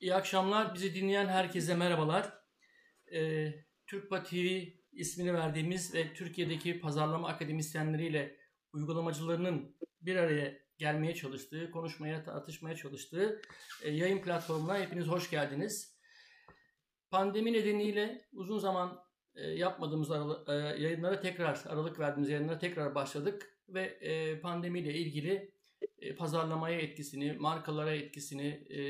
İyi akşamlar. Bizi dinleyen herkese merhabalar. Ee, Türkpa TV ismini verdiğimiz ve Türkiye'deki pazarlama akademisyenleriyle uygulamacılarının bir araya gelmeye çalıştığı, konuşmaya, tartışmaya çalıştığı e, yayın platformuna hepiniz hoş geldiniz. Pandemi nedeniyle uzun zaman e, yapmadığımız aralı, e, yayınlara tekrar, aralık verdiğimiz yayınlara tekrar başladık ve e, pandemiyle ilgili e, pazarlamaya etkisini, markalara etkisini, e,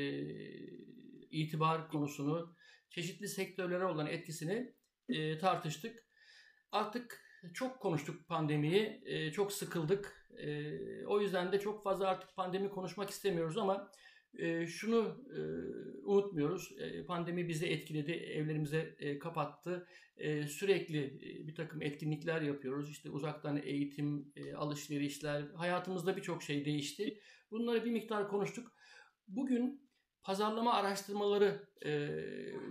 itibar konusunu, çeşitli sektörlere olan etkisini e, tartıştık. Artık çok konuştuk pandemiyi, e, çok sıkıldık. E, o yüzden de çok fazla artık pandemi konuşmak istemiyoruz ama e, şunu e, unutmuyoruz. E, pandemi bizi etkiledi, evlerimize e, kapattı. E, sürekli e, bir takım etkinlikler yapıyoruz. İşte uzaktan eğitim, e, alışverişler, hayatımızda birçok şey değişti. Bunları bir miktar konuştuk. Bugün pazarlama araştırmaları e,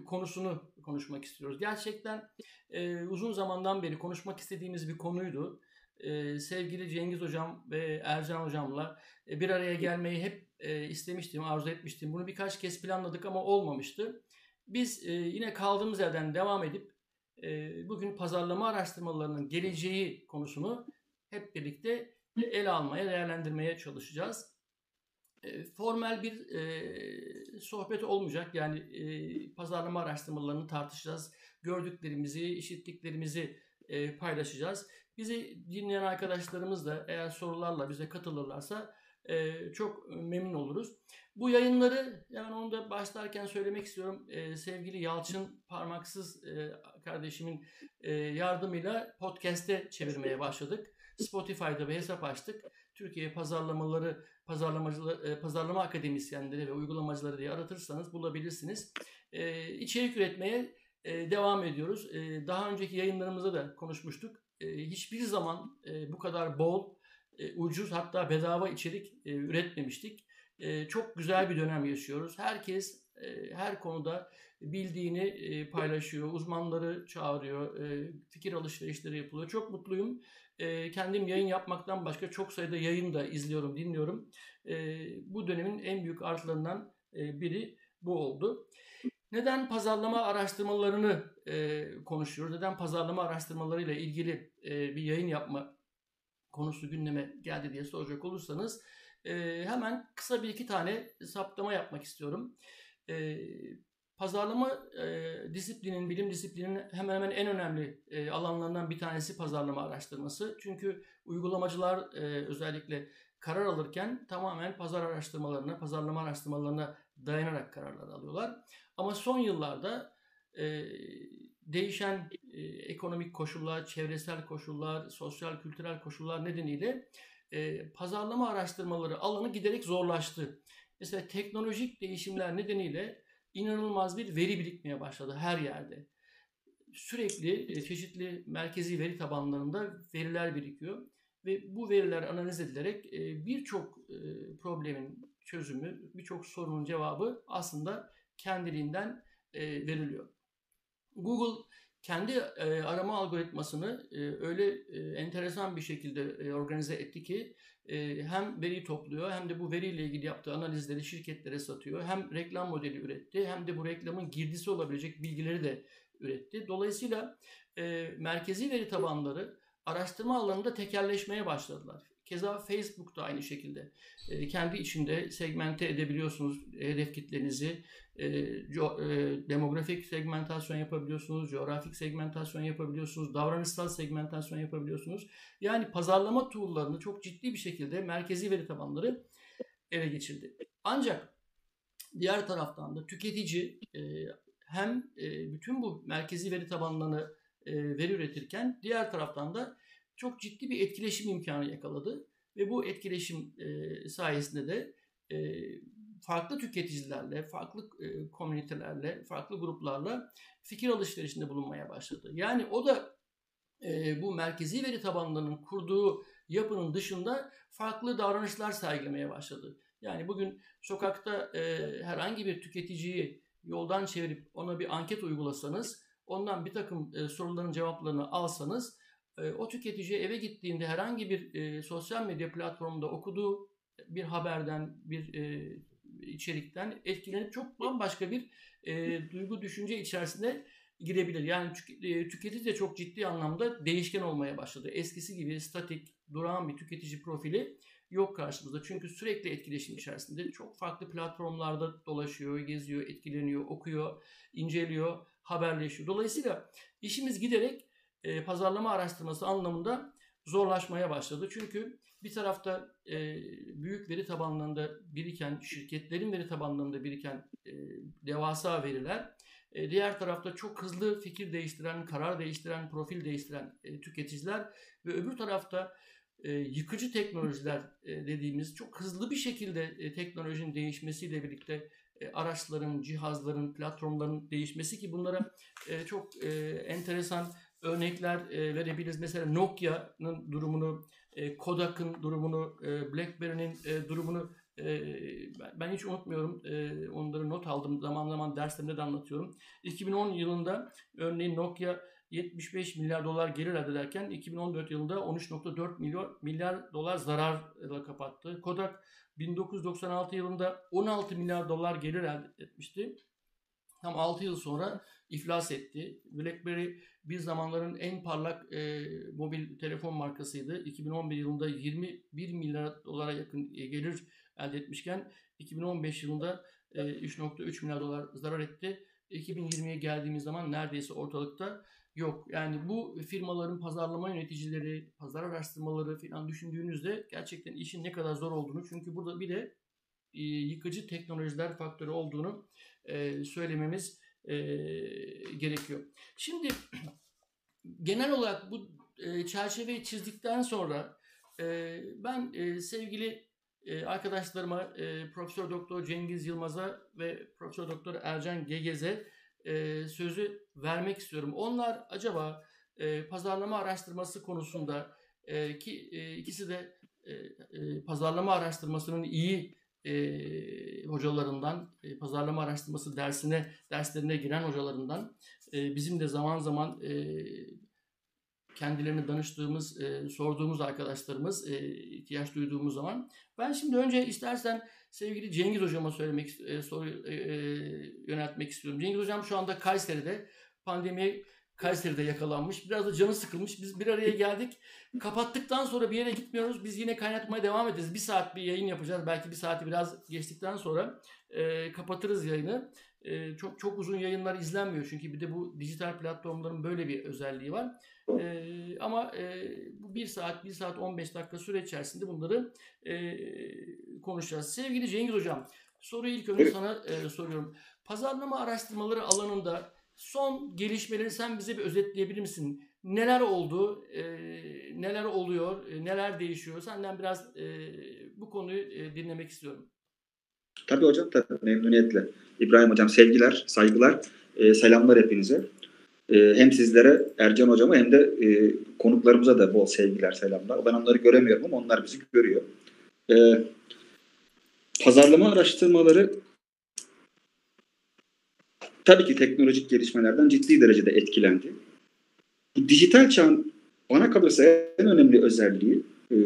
konusunu konuşmak istiyoruz. Gerçekten e, uzun zamandan beri konuşmak istediğimiz bir konuydu. E, sevgili Cengiz Hocam ve Ercan Hocam'la e, bir araya gelmeyi hep e, istemiştim, arzu etmiştim. Bunu birkaç kez planladık ama olmamıştı. Biz e, yine kaldığımız yerden devam edip e, bugün pazarlama araştırmalarının geleceği konusunu hep birlikte ele almaya, değerlendirmeye çalışacağız. E, formel bir e, sohbet olmayacak. Yani e, pazarlama araştırmalarını tartışacağız. Gördüklerimizi, işittiklerimizi e, paylaşacağız. Bizi dinleyen arkadaşlarımız da eğer sorularla bize katılırlarsa e, çok memnun oluruz. Bu yayınları yani onu da başlarken söylemek istiyorum. E, sevgili Yalçın Parmaksız e, kardeşimin e, yardımıyla podcast'e çevirmeye başladık. Spotify'da bir hesap açtık. Türkiye pazarlamaları, pazarlamacıları, e, pazarlama akademisyenleri ve uygulamacıları diye aratırsanız bulabilirsiniz. E, içerik üretmeye e, devam ediyoruz. E, daha önceki yayınlarımızda da konuşmuştuk. Hiçbir zaman bu kadar bol, ucuz hatta bedava içerik üretmemiştik. Çok güzel bir dönem yaşıyoruz. Herkes her konuda bildiğini paylaşıyor, uzmanları çağırıyor, fikir alışverişleri yapılıyor. Çok mutluyum. E, kendim yayın yapmaktan başka çok sayıda yayın da izliyorum, dinliyorum. E, bu dönemin en büyük artılarından e, biri bu oldu. Neden pazarlama araştırmalarını e, konuşuyoruz? Neden pazarlama araştırmalarıyla ilgili e, bir yayın yapma konusu gündeme geldi diye soracak olursanız e, hemen kısa bir iki tane saptama yapmak istiyorum. E, pazarlama e, disiplinin, bilim disiplinin hemen hemen en önemli e, alanlarından bir tanesi pazarlama araştırması. Çünkü uygulamacılar e, özellikle karar alırken tamamen pazar araştırmalarına, pazarlama araştırmalarına dayanarak kararlar alıyorlar. Ama son yıllarda e, değişen e, ekonomik koşullar, çevresel koşullar, sosyal kültürel koşullar nedeniyle e, pazarlama araştırmaları alanı giderek zorlaştı. Mesela teknolojik değişimler nedeniyle inanılmaz bir veri birikmeye başladı her yerde. Sürekli e, çeşitli merkezi veri tabanlarında veriler birikiyor ve bu veriler analiz edilerek e, birçok e, problemin çözümü, birçok sorunun cevabı aslında kendiliğinden veriliyor. Google kendi e, arama algoritmasını e, öyle e, enteresan bir şekilde e, organize etti ki e, hem veri topluyor hem de bu veriyle ilgili yaptığı analizleri şirketlere satıyor. Hem reklam modeli üretti hem de bu reklamın girdisi olabilecek bilgileri de üretti. Dolayısıyla e, merkezi veri tabanları araştırma alanında tekerleşmeye başladılar. Keza Facebook da aynı şekilde. E, kendi içinde segmente edebiliyorsunuz hedef kitlenizi. E, co, e, demografik segmentasyon yapabiliyorsunuz, coğrafik segmentasyon yapabiliyorsunuz, davranışsal segmentasyon yapabiliyorsunuz. Yani pazarlama tool'larını çok ciddi bir şekilde merkezi veri tabanları ele geçirdi. Ancak diğer taraftan da tüketici e, hem e, bütün bu merkezi veri tabanlarını veri üretirken diğer taraftan da çok ciddi bir etkileşim imkanı yakaladı ve bu etkileşim sayesinde de farklı tüketicilerle, farklı e, komünitelerle, farklı gruplarla fikir alışverişinde bulunmaya başladı. Yani o da e, bu merkezi veri tabanlarının kurduğu yapının dışında farklı davranışlar sergilemeye başladı. Yani bugün sokakta e, herhangi bir tüketiciyi yoldan çevirip ona bir anket uygulasanız, ondan bir takım e, soruların cevaplarını alsanız, e, o tüketici eve gittiğinde herhangi bir e, sosyal medya platformunda okuduğu bir haberden, bir e, içerikten etkilenip çok bambaşka bir e, duygu düşünce içerisinde girebilir. Yani e, tüketici de çok ciddi anlamda değişken olmaya başladı. Eskisi gibi statik, durağan bir tüketici profili yok karşımızda. Çünkü sürekli etkileşim içerisinde çok farklı platformlarda dolaşıyor, geziyor, etkileniyor, okuyor, inceliyor, haberleşiyor. Dolayısıyla işimiz giderek e, pazarlama araştırması anlamında zorlaşmaya başladı. Çünkü bir tarafta e, büyük veri tabanlarında biriken, şirketlerin veri tabanlarında biriken e, devasa veriler, e, diğer tarafta çok hızlı fikir değiştiren, karar değiştiren, profil değiştiren e, tüketiciler ve öbür tarafta e, yıkıcı teknolojiler e, dediğimiz çok hızlı bir şekilde e, teknolojinin değişmesiyle birlikte e, araçların, cihazların, platformların değişmesi ki bunlara e, çok e, enteresan örnekler e, verebiliriz. Mesela Nokia'nın durumunu, e, Kodak'ın durumunu, e, BlackBerry'nin durumunu ben hiç unutmuyorum. Onları not aldım. Zaman zaman derslerimde de anlatıyorum. 2010 yılında örneğin Nokia 75 milyar dolar gelir elde ederken 2014 yılında 13.4 milyar, milyar dolar zararla kapattı. Kodak 1996 yılında 16 milyar dolar gelir elde etmişti. Tam 6 yıl sonra iflas etti. BlackBerry bir zamanların en parlak e, mobil telefon markasıydı. 2011 yılında 21 milyar dolara yakın e, gelir elde etmişken 2015 yılında e, 3.3 milyar dolar zarar etti. 2020'ye geldiğimiz zaman neredeyse ortalıkta yok. Yani bu firmaların pazarlama yöneticileri, pazar araştırmaları falan düşündüğünüzde gerçekten işin ne kadar zor olduğunu çünkü burada bir de e, yıkıcı teknolojiler faktörü olduğunu e, söylememiz e, gerekiyor. Şimdi genel olarak bu e, çerçeveyi çizdikten sonra e, ben e, sevgili e, arkadaşlarıma e, Profesör Doktor Cengiz Yılmaz'a ve Profesör Doktor Ercan Gegez'e e, sözü vermek istiyorum. Onlar acaba e, pazarlama araştırması konusunda e, ki e, ikisi de e, e, pazarlama araştırmasının iyi e, hocalarından, e, pazarlama araştırması dersine derslerine giren hocalarından e, bizim de zaman zaman e, kendilerine danıştığımız, e, sorduğumuz arkadaşlarımız e, ihtiyaç duyduğumuz zaman. Ben şimdi önce istersen sevgili Cengiz hocama söylemek e, soru e, yöneltmek istiyorum. Cengiz hocam şu anda Kayseri'de pandemiye Kayseri'de yakalanmış. Biraz da canı sıkılmış. Biz bir araya geldik. Kapattıktan sonra bir yere gitmiyoruz. Biz yine kaynatmaya devam edeceğiz. Bir saat bir yayın yapacağız. Belki bir saati biraz geçtikten sonra e, kapatırız yayını. E, çok çok uzun yayınlar izlenmiyor. Çünkü bir de bu dijital platformların böyle bir özelliği var. E, ama e, bu bir saat, bir saat 15 dakika süre içerisinde bunları e, konuşacağız. Sevgili Cengiz Hocam, soruyu ilk önce sana e, soruyorum. Pazarlama araştırmaları alanında son gelişmeleri sen bize bir özetleyebilir misin? Neler oldu, e, neler oluyor, e, neler değişiyor? Senden biraz e, bu konuyu e, dinlemek istiyorum. Tabii hocam, tabii memnuniyetle. İbrahim hocam sevgiler, saygılar, e, selamlar hepinize. E, hem sizlere, Ercan hocama hem de e, konuklarımıza da bol sevgiler, selamlar. Ben onları göremiyorum ama onlar bizi görüyor. E, pazarlama araştırmaları tabii ki teknolojik gelişmelerden ciddi derecede etkilendi. Bu dijital çağın bana kalırsa en önemli özelliği e,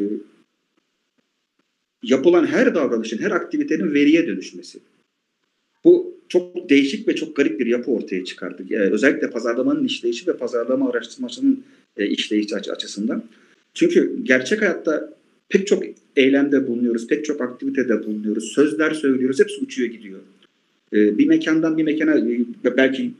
yapılan her davranışın, her aktivitenin veriye dönüşmesi. Bu çok değişik ve çok garip bir yapı ortaya çıkardı. Yani özellikle pazarlamanın işleyişi ve pazarlama araştırmasının e, işleyişi açısından. Çünkü gerçek hayatta pek çok eylemde bulunuyoruz, pek çok aktivitede bulunuyoruz, sözler söylüyoruz, hepsi uçuyor gidiyor. E, bir mekandan bir mekana e, belki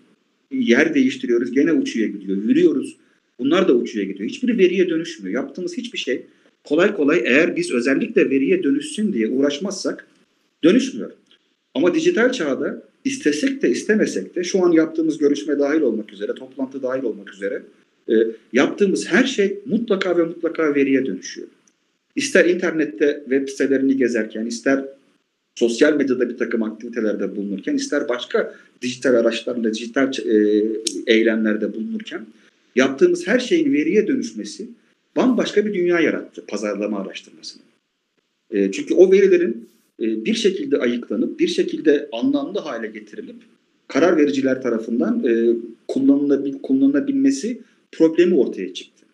yer değiştiriyoruz, gene uçuyor gidiyor. Yürüyoruz, bunlar da uçuyor gidiyor. Hiçbiri veriye dönüşmüyor. Yaptığımız hiçbir şey kolay kolay eğer biz özellikle veriye dönüşsün diye uğraşmazsak dönüşmüyor. Ama dijital çağda istesek de istemesek de şu an yaptığımız görüşme dahil olmak üzere, toplantı dahil olmak üzere e, yaptığımız her şey mutlaka ve mutlaka veriye dönüşüyor. İster internette web sitelerini gezerken, ister sosyal medyada bir takım aktivitelerde bulunurken, ister başka dijital araçlarla, dijital e, eylemlerde bulunurken yaptığımız her şeyin veriye dönüşmesi bambaşka bir dünya yarattı pazarlama araştırmasını. E, çünkü o verilerin e, bir şekilde ayıklanıp, bir şekilde anlamlı hale getirilip karar vericiler tarafından e, kullanılabil, kullanılabilmesi problemi ortaya çıktı.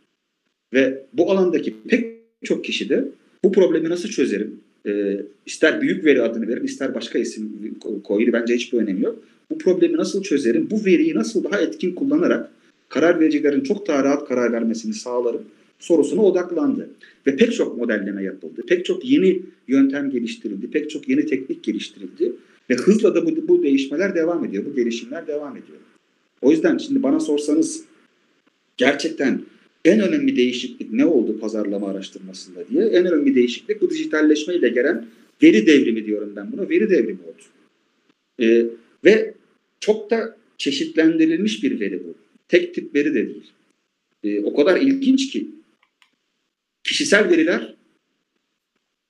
Ve bu alandaki pek çok kişi de bu problemi nasıl çözerim, e, ister büyük veri adını verin ister başka isim koyun bence hiçbir önemi yok. Bu problemi nasıl çözerim? Bu veriyi nasıl daha etkin kullanarak karar vericilerin çok daha rahat karar vermesini sağlarım sorusuna odaklandı. Ve pek çok modelleme yapıldı. Pek çok yeni yöntem geliştirildi. Pek çok yeni teknik geliştirildi. Ve hızla da bu, bu değişmeler devam ediyor. Bu gelişimler devam ediyor. O yüzden şimdi bana sorsanız gerçekten en önemli değişiklik ne oldu pazarlama araştırmasında diye. En önemli değişiklik bu dijitalleşme ile gelen veri devrimi diyorum ben buna. Veri devrimi oldu. Ee, ve çok da çeşitlendirilmiş bir veri bu. Tek tip veri de değil. Ee, o kadar ilginç ki kişisel veriler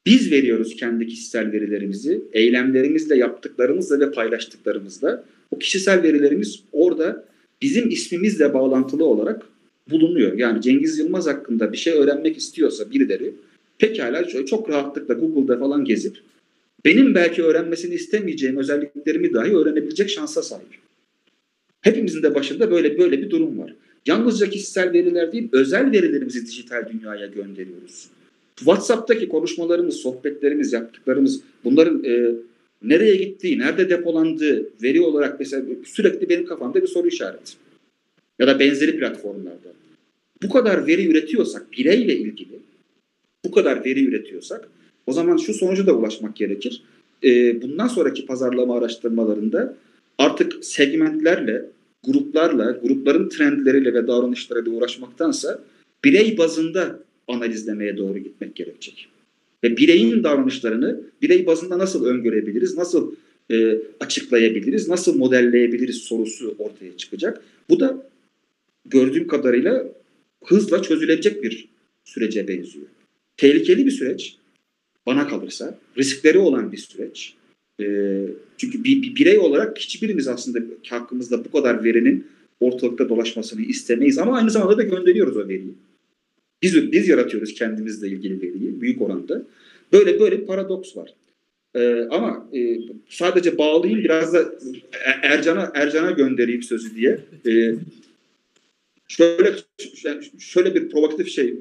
biz veriyoruz kendi kişisel verilerimizi, eylemlerimizle, yaptıklarımızla ve paylaştıklarımızla. O kişisel verilerimiz orada bizim ismimizle bağlantılı olarak bulunuyor. Yani Cengiz Yılmaz hakkında bir şey öğrenmek istiyorsa birileri pekala çok rahatlıkla Google'da falan gezip benim belki öğrenmesini istemeyeceğim özelliklerimi dahi öğrenebilecek şansa sahip. Hepimizin de başında böyle böyle bir durum var. Yalnızca kişisel veriler değil, özel verilerimizi dijital dünyaya gönderiyoruz. WhatsApp'taki konuşmalarımız, sohbetlerimiz, yaptıklarımız bunların e, nereye gittiği, nerede depolandığı veri olarak mesela sürekli benim kafamda bir soru işareti. Ya da benzeri platformlarda. Bu kadar veri üretiyorsak, bireyle ilgili bu kadar veri üretiyorsak o zaman şu sonuca da ulaşmak gerekir. E, bundan sonraki pazarlama araştırmalarında artık segmentlerle, gruplarla, grupların trendleriyle ve davranışlarıyla uğraşmaktansa birey bazında analizlemeye doğru gitmek gerekecek. Ve bireyin davranışlarını birey bazında nasıl öngörebiliriz, nasıl e, açıklayabiliriz, nasıl modelleyebiliriz sorusu ortaya çıkacak. Bu da gördüğüm kadarıyla hızla çözülecek bir sürece benziyor. Tehlikeli bir süreç bana kalırsa, riskleri olan bir süreç. E, çünkü bir, bir birey olarak hiçbirimiz aslında hakkımızda bu kadar verinin ortalıkta dolaşmasını istemeyiz ama aynı zamanda da gönderiyoruz o veriyi. Biz, biz yaratıyoruz kendimizle ilgili veriyi büyük oranda. Böyle böyle bir paradoks var. Ee, ama e, sadece bağlayayım biraz da Ercan'a Ercan'a göndereyim sözü diye. Ee, şöyle şöyle bir provokatif şey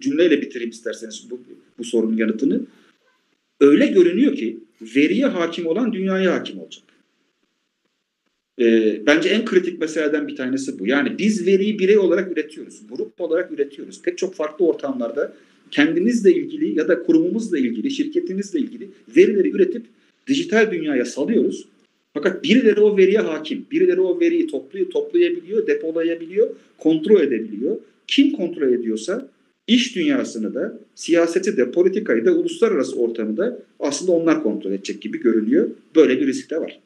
cümleyle bitireyim isterseniz bu, bu sorunun yanıtını. Öyle görünüyor ki veriye hakim olan dünyaya hakim olacak. E, bence en kritik meseleden bir tanesi bu. Yani biz veriyi birey olarak üretiyoruz, grup olarak üretiyoruz. Pek çok farklı ortamlarda kendimizle ilgili ya da kurumumuzla ilgili, şirketimizle ilgili verileri üretip dijital dünyaya salıyoruz. Fakat birileri o veriye hakim, birileri o veriyi topluyor, toplayabiliyor, depolayabiliyor, kontrol edebiliyor. Kim kontrol ediyorsa iş dünyasını da, siyaseti de, politikayı da, uluslararası ortamı da aslında onlar kontrol edecek gibi görünüyor. Böyle bir risk de var.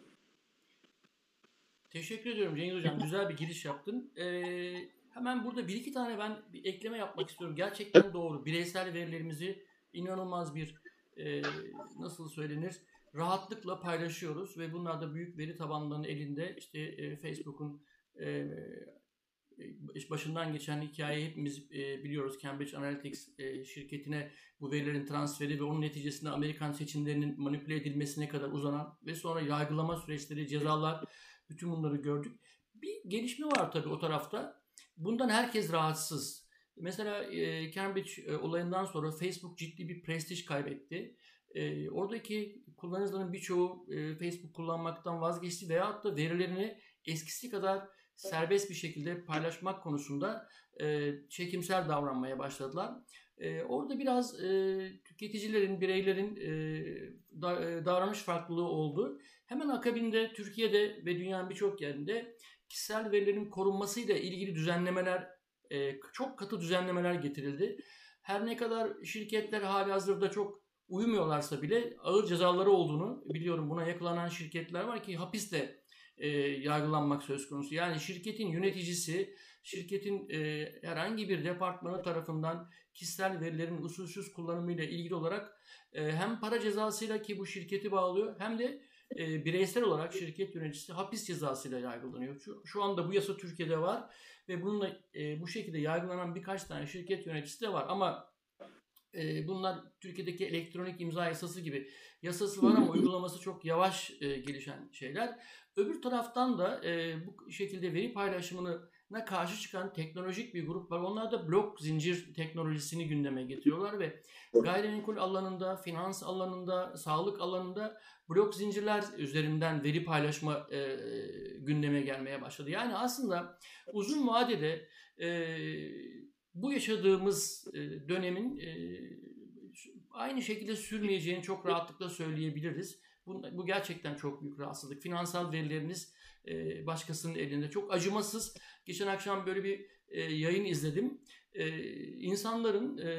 Teşekkür ediyorum Cengiz Hocam. Güzel bir giriş yaptın. Ee, hemen burada bir iki tane ben bir ekleme yapmak istiyorum. Gerçekten doğru. Bireysel verilerimizi inanılmaz bir e, nasıl söylenir rahatlıkla paylaşıyoruz ve bunlar da büyük veri tabanlarının elinde. İşte e, Facebook'un e, başından geçen hikayeyi hepimiz e, biliyoruz. Cambridge Analytics e, şirketine bu verilerin transferi ve onun neticesinde Amerikan seçimlerinin manipüle edilmesine kadar uzanan ve sonra yargılama süreçleri, cezalar bütün bunları gördük. Bir gelişme var tabii o tarafta. Bundan herkes rahatsız. Mesela e, Cambridge e, olayından sonra Facebook ciddi bir prestij kaybetti. E, oradaki kullanıcıların birçoğu e, Facebook kullanmaktan vazgeçti veya da verilerini eskisi kadar serbest bir şekilde paylaşmak konusunda e, çekimsel davranmaya başladılar. E, orada biraz e, tüketicilerin, bireylerin e, da, e, davranış farklılığı oldu. Hemen akabinde Türkiye'de ve dünyanın birçok yerinde kişisel verilerin korunmasıyla ilgili düzenlemeler, e, çok katı düzenlemeler getirildi. Her ne kadar şirketler hali hazırda çok uymuyorlarsa bile ağır cezaları olduğunu biliyorum. Buna yakalanan şirketler var ki hapiste e, yargılanmak söz konusu. Yani şirketin yöneticisi, şirketin e, herhangi bir departmanı tarafından kişisel verilerin usulsüz kullanımıyla ilgili olarak e, hem para cezasıyla ki bu şirketi bağlıyor hem de e, bireysel olarak şirket yöneticisi hapis cezasıyla yargılanıyor. Şu, şu anda bu yasa Türkiye'de var ve bununla e, bu şekilde yargılanan birkaç tane şirket yöneticisi de var ama e, bunlar Türkiye'deki elektronik imza yasası gibi yasası var ama uygulaması çok yavaş e, gelişen şeyler. Öbür taraftan da e, bu şekilde veri paylaşımını karşı çıkan teknolojik bir grup var. Onlar da blok zincir teknolojisini gündeme getiriyorlar ve gayrimenkul alanında, finans alanında, sağlık alanında blok zincirler üzerinden veri paylaşma e, gündeme gelmeye başladı. Yani aslında uzun vadede e, bu yaşadığımız e, dönemin e, aynı şekilde sürmeyeceğini çok rahatlıkla söyleyebiliriz. Bu, bu gerçekten çok büyük rahatsızlık. Finansal verileriniz e, başkasının elinde. Çok acımasız. Geçen akşam böyle bir yayın izledim. E, insanların e,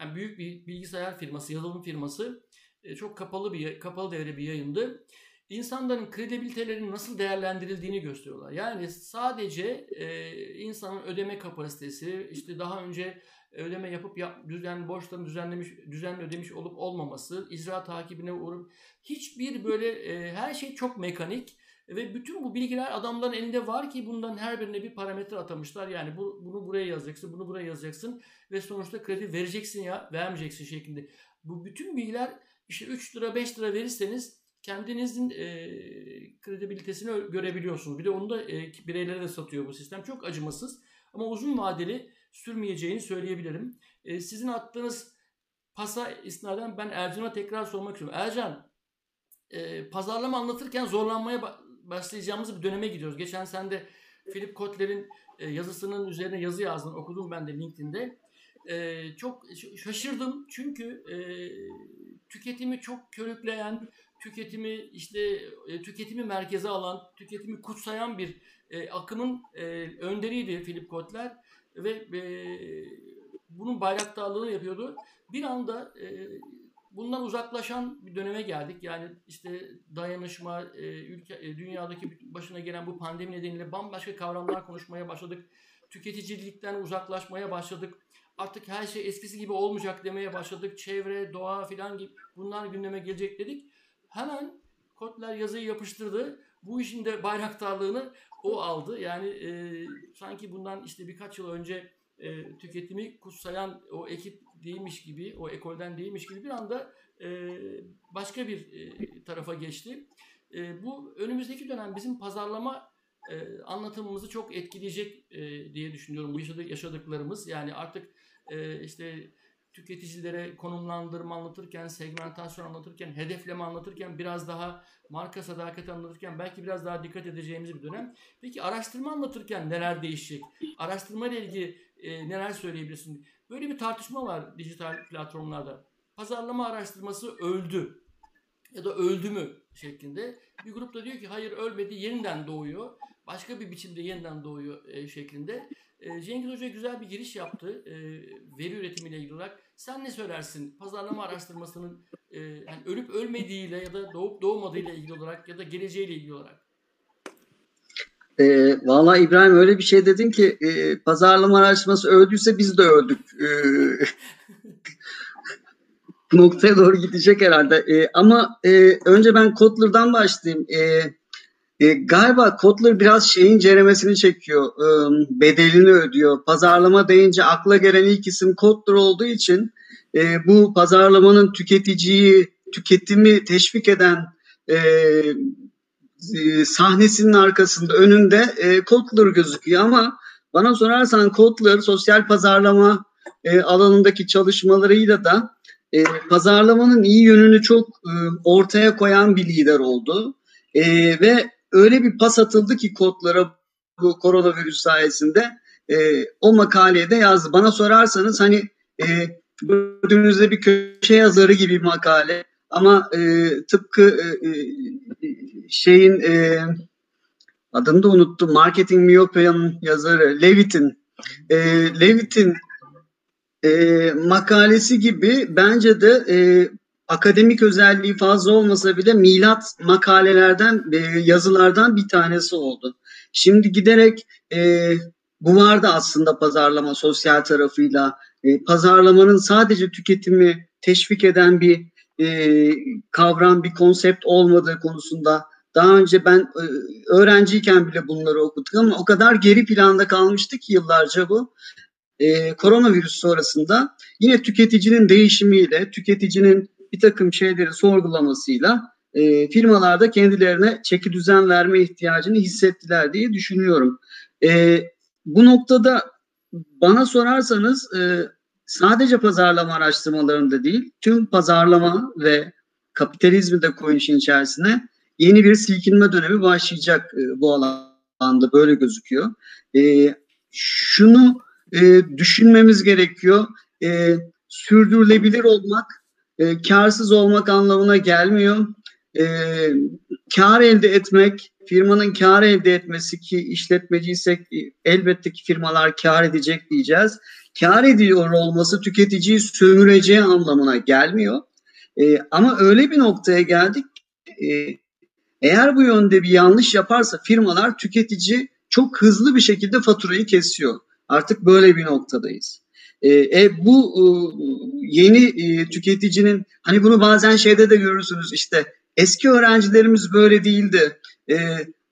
yani büyük bir bilgisayar firması, yazılım firması çok kapalı bir kapalı devre bir yayındı. İnsanların kredibilitelerinin nasıl değerlendirildiğini gösteriyorlar. Yani sadece e, insanın ödeme kapasitesi, işte daha önce ödeme yapıp yap, düzen borçlarını düzenlemiş, düzenli ödemiş olup olmaması, icra takibine uğrup hiçbir böyle e, her şey çok mekanik ve bütün bu bilgiler adamların elinde var ki bundan her birine bir parametre atamışlar. Yani bu, bunu buraya yazacaksın, bunu buraya yazacaksın ve sonuçta kredi vereceksin ya vermeyeceksin şeklinde. Bu bütün bilgiler işte 3 lira 5 lira verirseniz kendinizin e, kredibilitesini görebiliyorsunuz. Bir de onu da e, bireylere de satıyor bu sistem. Çok acımasız ama uzun vadeli sürmeyeceğini söyleyebilirim. E, sizin attığınız pasa isnaden ben Ercan'a tekrar sormak istiyorum. Ercan, e, pazarlama anlatırken zorlanmaya başlayacağımız bir döneme gidiyoruz. Geçen sen de Philip Kotler'in e, yazısının üzerine yazı yazdın. Okudum ben de LinkedIn'de. E, çok şaşırdım çünkü e, tüketimi çok körükleyen, tüketimi işte e, tüketimi merkeze alan, tüketimi kutsayan bir e, akımın e, önderiydi Philip Kotler ve e, bunun bayraktarlığını yapıyordu. Bir anda e, bundan uzaklaşan bir döneme geldik. Yani işte dayanışma, e, ülke, e, dünyadaki başına gelen bu pandemi nedeniyle bambaşka kavramlar konuşmaya başladık. Tüketicilikten uzaklaşmaya başladık. Artık her şey eskisi gibi olmayacak demeye başladık. Çevre, doğa filan gibi bunlar gündeme gelecek dedik. Hemen Kotler yazıyı yapıştırdı. Bu işin de bayraktarlığını o aldı. Yani e, sanki bundan işte birkaç yıl önce e, tüketimi kutsayan o ekip değilmiş gibi, o ekolden değilmiş gibi bir anda e, başka bir e, tarafa geçti. E, bu önümüzdeki dönem bizim pazarlama e, anlatımımızı çok etkileyecek e, diye düşünüyorum. Bu yaşadık, yaşadıklarımız yani artık e, işte tüketicilere konumlandırma anlatırken, segmentasyon anlatırken, hedefleme anlatırken, biraz daha marka sadakati anlatırken belki biraz daha dikkat edeceğimiz bir dönem. Peki araştırma anlatırken neler değişecek? Araştırma ile ilgili e, neler söyleyebilirsin? Böyle bir tartışma var dijital platformlarda. Pazarlama araştırması öldü ya da öldü mü şeklinde. Bir grup da diyor ki hayır ölmedi yeniden doğuyor. Başka bir biçimde yeniden doğuyor e, şeklinde. E, Cengiz Hoca güzel bir giriş yaptı e, veri üretimiyle ilgili olarak. Sen ne söylersin? Pazarlama araştırmasının e, yani ölüp ölmediğiyle ya da doğup doğmadığıyla ilgili olarak ya da geleceğiyle ilgili olarak. E, Valla İbrahim öyle bir şey dedin ki e, pazarlama araştırması öldüyse biz de öldük. E, noktaya doğru gidecek herhalde. E, ama e, önce ben Kotler'dan başlayayım. E, e, galiba Kotler biraz şeyin ceremesini çekiyor. E, bedelini ödüyor. Pazarlama deyince akla gelen ilk isim Kotler olduğu için e, bu pazarlamanın tüketiciyi, tüketimi teşvik eden e, e, sahnesinin arkasında önünde e, Kotler gözüküyor ama bana sorarsan Kotler sosyal pazarlama e, alanındaki çalışmalarıyla da e, pazarlamanın iyi yönünü çok e, ortaya koyan bir lider oldu. E, ve öyle bir pas atıldı ki kodlara bu koronavirüs sayesinde e, o makaleye de yazdı. Bana sorarsanız hani e, gördüğünüzde bir köşe yazarı gibi makale ama e, tıpkı e, e şeyin e, adını da unuttum. Marketing Miyopya'nın yazarı Levitt'in e, Levitt'in e, makalesi gibi bence de e, akademik özelliği fazla olmasa bile milat makalelerden, e, yazılardan bir tanesi oldu. Şimdi giderek e, bu vardı aslında pazarlama sosyal tarafıyla. E, pazarlamanın sadece tüketimi teşvik eden bir e, kavram, bir konsept olmadığı konusunda daha önce ben e, öğrenciyken bile bunları okuduk ama o kadar geri planda kalmıştı ki yıllarca bu. E, koronavirüs sonrasında yine tüketicinin değişimiyle, tüketicinin bir takım şeyleri sorgulamasıyla e, firmalarda kendilerine çeki düzen verme ihtiyacını hissettiler diye düşünüyorum. E, bu noktada bana sorarsanız e, sadece pazarlama araştırmalarında değil, tüm pazarlama ve kapitalizmi de koyun işin içerisine yeni bir silkinme dönemi başlayacak e, bu alanda böyle gözüküyor. E, şunu e, düşünmemiz gerekiyor. E, sürdürülebilir olmak e, karsız olmak anlamına gelmiyor. E, kar elde etmek, firmanın kar elde etmesi ki işletmeciysek e, elbette ki firmalar kar edecek diyeceğiz. Kar ediyor olması tüketiciyi sömüreceği anlamına gelmiyor. E, ama öyle bir noktaya geldik e, eğer bu yönde bir yanlış yaparsa firmalar tüketici çok hızlı bir şekilde faturayı kesiyor. Artık böyle bir noktadayız. E, e, bu e, yeni e, tüketicinin hani bunu bazen şeyde de görürsünüz işte eski öğrencilerimiz böyle değildi. E,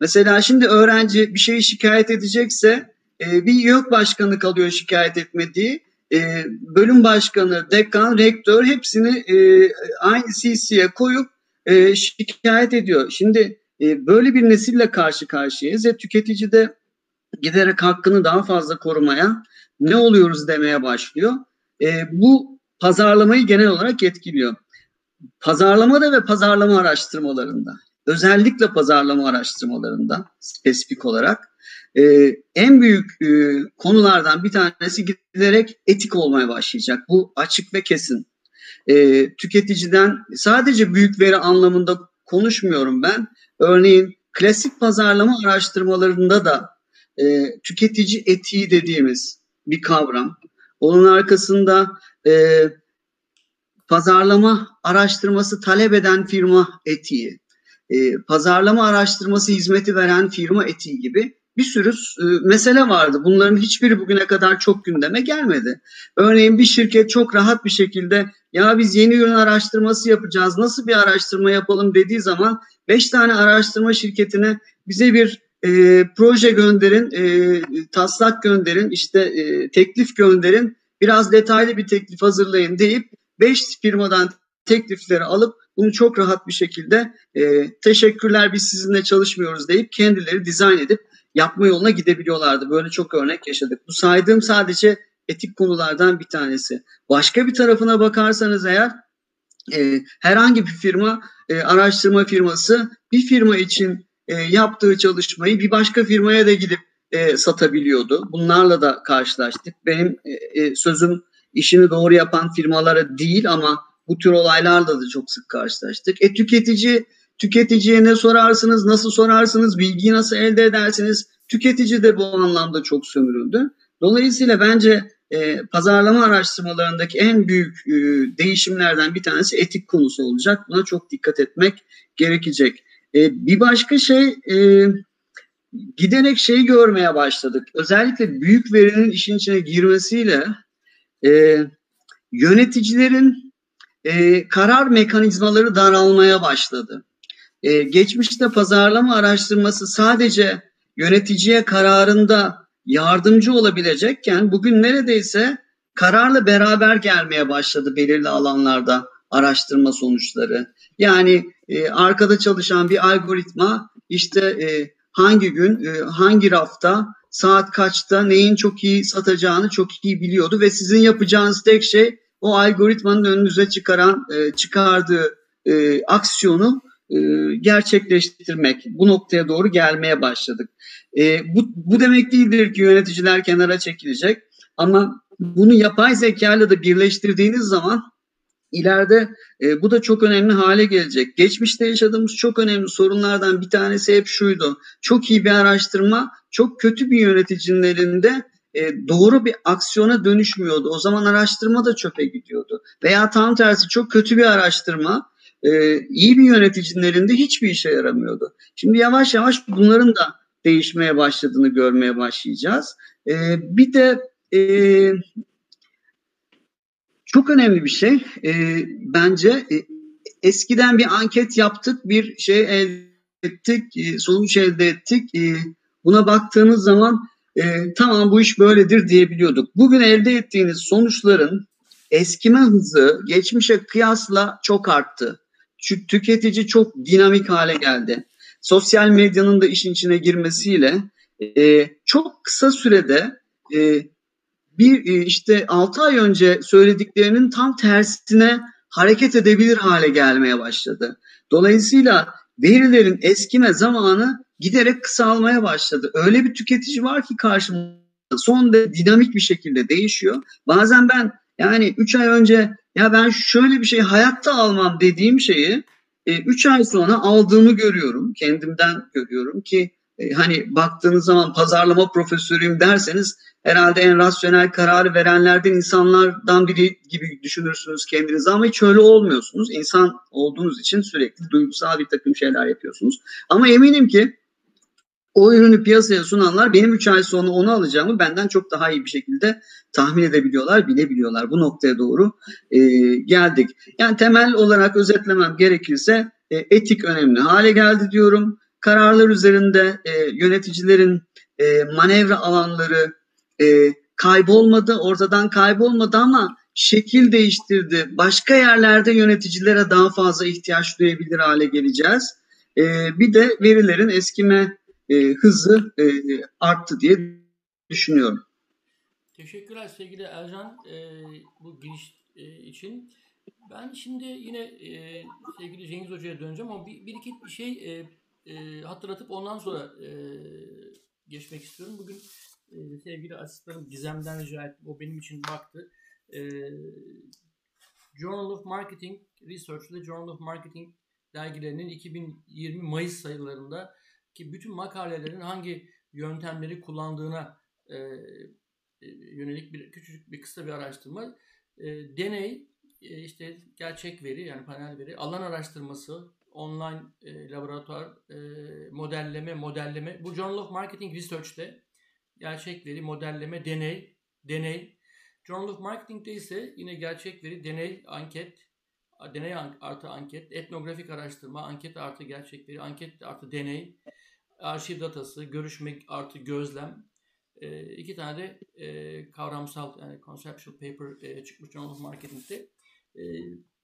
mesela şimdi öğrenci bir şeyi şikayet edecekse e, bir YÖK başkanı kalıyor şikayet etmediği. E, bölüm başkanı, dekan, rektör hepsini e, aynı CC'ye koyup e, şikayet ediyor. Şimdi e, böyle bir nesille karşı karşıyayız ve tüketici de giderek hakkını daha fazla korumaya ne oluyoruz demeye başlıyor. E, bu pazarlamayı genel olarak etkiliyor. Pazarlamada ve pazarlama araştırmalarında, özellikle pazarlama araştırmalarında spesifik olarak e, en büyük e, konulardan bir tanesi giderek etik olmaya başlayacak. Bu açık ve kesin. E, tüketiciden sadece büyük veri anlamında konuşmuyorum ben. Örneğin klasik pazarlama araştırmalarında da e, tüketici etiği dediğimiz bir kavram. Onun arkasında e, pazarlama araştırması talep eden firma etiği, e, pazarlama araştırması hizmeti veren firma etiği gibi bir sürü e, mesele vardı. Bunların hiçbiri bugüne kadar çok gündeme gelmedi. Örneğin bir şirket çok rahat bir şekilde ya biz yeni ürün araştırması yapacağız, nasıl bir araştırma yapalım dediği zaman 5 tane araştırma şirketine bize bir e, proje gönderin, e, taslak gönderin, işte e, teklif gönderin, biraz detaylı bir teklif hazırlayın deyip 5 firmadan teklifleri alıp bunu çok rahat bir şekilde e, teşekkürler biz sizinle çalışmıyoruz deyip kendileri dizayn edip yapma yoluna gidebiliyorlardı. Böyle çok örnek yaşadık. Bu saydığım sadece etik konulardan bir tanesi. Başka bir tarafına bakarsanız eğer e, herhangi bir firma, e, araştırma firması bir firma için e, yaptığı çalışmayı bir başka firmaya da gidip e, satabiliyordu. Bunlarla da karşılaştık. Benim e, e, sözüm işini doğru yapan firmalara değil ama bu tür olaylarla da çok sık karşılaştık. E, tüketici tüketiciye ne sorarsınız, nasıl sorarsınız, bilgiyi nasıl elde edersiniz? Tüketici de bu anlamda çok sömürüldü. Dolayısıyla bence e, pazarlama araştırmalarındaki en büyük e, değişimlerden bir tanesi etik konusu olacak. Buna çok dikkat etmek gerekecek. E, bir başka şey e, giderek şey görmeye başladık. Özellikle büyük verinin işin içine girmesiyle e, yöneticilerin e, karar mekanizmaları daralmaya başladı. E, geçmişte pazarlama araştırması sadece yöneticiye kararında yardımcı olabilecekken bugün neredeyse kararla beraber gelmeye başladı belirli alanlarda araştırma sonuçları. Yani e, arkada çalışan bir algoritma işte e, hangi gün, e, hangi rafta, saat kaçta neyin çok iyi satacağını çok iyi biliyordu ve sizin yapacağınız tek şey o algoritmanın önünüze çıkaran e, çıkardığı e, aksiyonu e, gerçekleştirmek. Bu noktaya doğru gelmeye başladık. E, bu, bu demek değildir ki yöneticiler kenara çekilecek ama bunu yapay zeka ile de birleştirdiğiniz zaman ileride e, bu da çok önemli hale gelecek. Geçmişte yaşadığımız çok önemli sorunlardan bir tanesi hep şuydu. Çok iyi bir araştırma çok kötü bir yöneticinin elinde e, doğru bir aksiyona dönüşmüyordu. O zaman araştırma da çöpe gidiyordu. Veya tam tersi çok kötü bir araştırma e, iyi bir yöneticinin elinde hiçbir işe yaramıyordu. Şimdi yavaş yavaş bunların da değişmeye başladığını görmeye başlayacağız. E, bir de e, çok önemli bir şey e, bence e, eskiden bir anket yaptık, bir şey elde ettik, e, sonuç elde ettik. E, buna baktığınız zaman e, tamam bu iş böyledir diyebiliyorduk. Bugün elde ettiğiniz sonuçların eskime hızı geçmişe kıyasla çok arttı. Çünkü tüketici çok dinamik hale geldi. Sosyal medyanın da işin içine girmesiyle e, çok kısa sürede e, bir e, işte 6 ay önce söylediklerinin tam tersine hareket edebilir hale gelmeye başladı. Dolayısıyla verilerin eskime zamanı giderek kısalmaya başladı. Öyle bir tüketici var ki karşımızda son de dinamik bir şekilde değişiyor. Bazen ben yani 3 ay önce ya ben şöyle bir şey hayatta almam dediğim şeyi 3 e, ay sonra aldığımı görüyorum. Kendimden görüyorum ki hani baktığınız zaman pazarlama profesörüyüm derseniz herhalde en rasyonel kararı verenlerden insanlardan biri gibi düşünürsünüz kendinizi ama hiç öyle olmuyorsunuz. İnsan olduğunuz için sürekli duygusal bir takım şeyler yapıyorsunuz. Ama eminim ki o ürünü piyasaya sunanlar benim 3 ay sonra onu alacağımı benden çok daha iyi bir şekilde tahmin edebiliyorlar, bilebiliyorlar. Bu noktaya doğru e, geldik. Yani temel olarak özetlemem gerekirse e, etik önemli hale geldi diyorum. Kararlar üzerinde e, yöneticilerin e, manevra alanları e, kaybolmadı, ortadan kaybolmadı ama şekil değiştirdi. Başka yerlerde yöneticilere daha fazla ihtiyaç duyabilir hale geleceğiz. E, bir de verilerin eskime e, hızı e, arttı diye düşünüyorum. Teşekkürler sevgili Ercan e, bu giriş e, için. Ben şimdi yine e, sevgili Cengiz Hoca'ya döneceğim ama bir, bir iki şey e, e, hatırlatıp ondan sonra e, geçmek istiyorum. Bugün e, sevgili asistanım Gizem'den rica ettim. O benim için baktı. E, Journal of Marketing Research ile Journal of Marketing dergilerinin 2020 Mayıs sayılarında ki bütün makalelerin hangi yöntemleri kullandığına e, yönelik bir küçücük bir kısa bir araştırma. E, deney, e, işte gerçek veri yani panel veri, alan araştırması, online e, laboratuvar, e, modelleme, modelleme. Bu Journal of Marketing Research'te gerçek veri, modelleme, deney, deney. Journal of Marketing'de ise yine gerçek veri, deney, anket, deney artı anket, etnografik araştırma, anket artı gerçek veri, anket artı deney, arşiv datası, görüşme artı gözlem. E, iki tane de e, kavramsal yani conceptual paper e, çıkmış Journal of Marketing'de. E,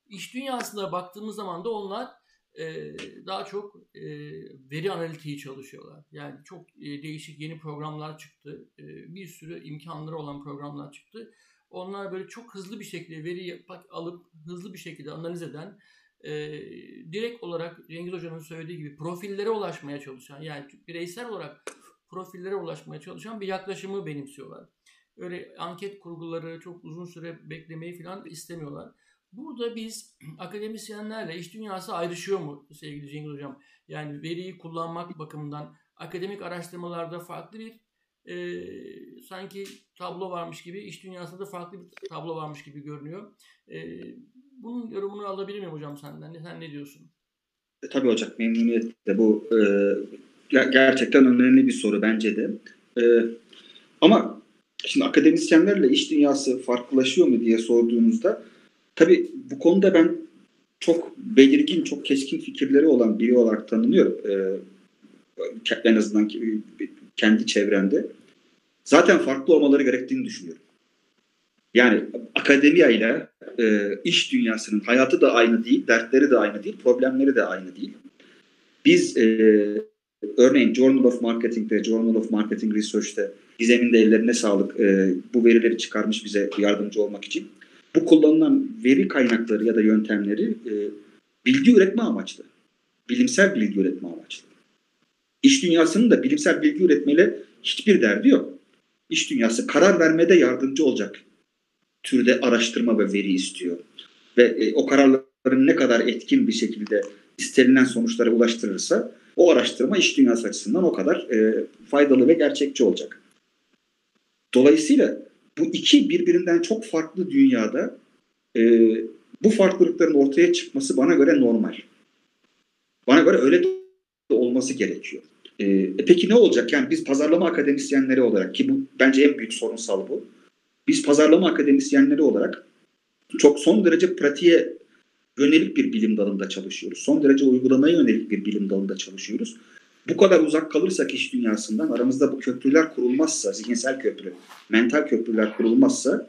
iş dünyasında baktığımız zaman da onlar e, daha çok e, veri analitiği çalışıyorlar. Yani çok e, değişik yeni programlar çıktı. E, bir sürü imkanları olan programlar çıktı. Onlar böyle çok hızlı bir şekilde veri alıp hızlı bir şekilde analiz eden e, direkt olarak Cengiz Hoca'nın söylediği gibi profillere ulaşmaya çalışan yani bireysel olarak profillere ulaşmaya çalışan bir yaklaşımı benimsiyorlar. Öyle anket kurguları çok uzun süre beklemeyi falan istemiyorlar. Burada biz akademisyenlerle iş dünyası ayrışıyor mu sevgili Cengiz Hocam? Yani veriyi kullanmak bakımından akademik araştırmalarda farklı bir e, sanki tablo varmış gibi, iş dünyasında farklı bir tablo varmış gibi görünüyor. E, bunun yorumunu alabilir miyim hocam senden? Sen ne diyorsun? E, tabii hocam memnuniyetle. Bu e, gerçekten önemli bir soru bence de. E, ama şimdi akademisyenlerle iş dünyası farklılaşıyor mu diye sorduğunuzda tabii bu konuda ben çok belirgin, çok keskin fikirleri olan biri olarak tanınıyorum. E, en azından kendi çevremde. Zaten farklı olmaları gerektiğini düşünüyorum. Yani akademiya ile e, iş dünyasının hayatı da aynı değil, dertleri de aynı değil, problemleri de aynı değil. Biz e, örneğin Journal of Marketing'de, Journal of Marketing Research'te Gizem'in de ellerine sağlık e, bu verileri çıkarmış bize yardımcı olmak için. Bu kullanılan veri kaynakları ya da yöntemleri e, bilgi üretme amaçlı. Bilimsel bilgi üretme amaçlı. İş dünyasının da bilimsel bilgi üretmeyle hiçbir derdi yok. İş dünyası karar vermede yardımcı olacak türde araştırma ve veri istiyor. Ve e, o kararların ne kadar etkin bir şekilde istenilen sonuçlara ulaştırırsa o araştırma iş dünyası açısından o kadar e, faydalı ve gerçekçi olacak. Dolayısıyla bu iki birbirinden çok farklı dünyada e, bu farklılıkların ortaya çıkması bana göre normal. Bana göre öyle de olması gerekiyor. E, e peki ne olacak? Yani biz pazarlama akademisyenleri olarak ki bu bence en büyük sorunsal bu. Biz pazarlama akademisyenleri olarak çok son derece pratiğe yönelik bir bilim dalında çalışıyoruz. Son derece uygulamaya yönelik bir bilim dalında çalışıyoruz. Bu kadar uzak kalırsak iş dünyasından aramızda bu köprüler kurulmazsa, zihinsel köprü, mental köprüler kurulmazsa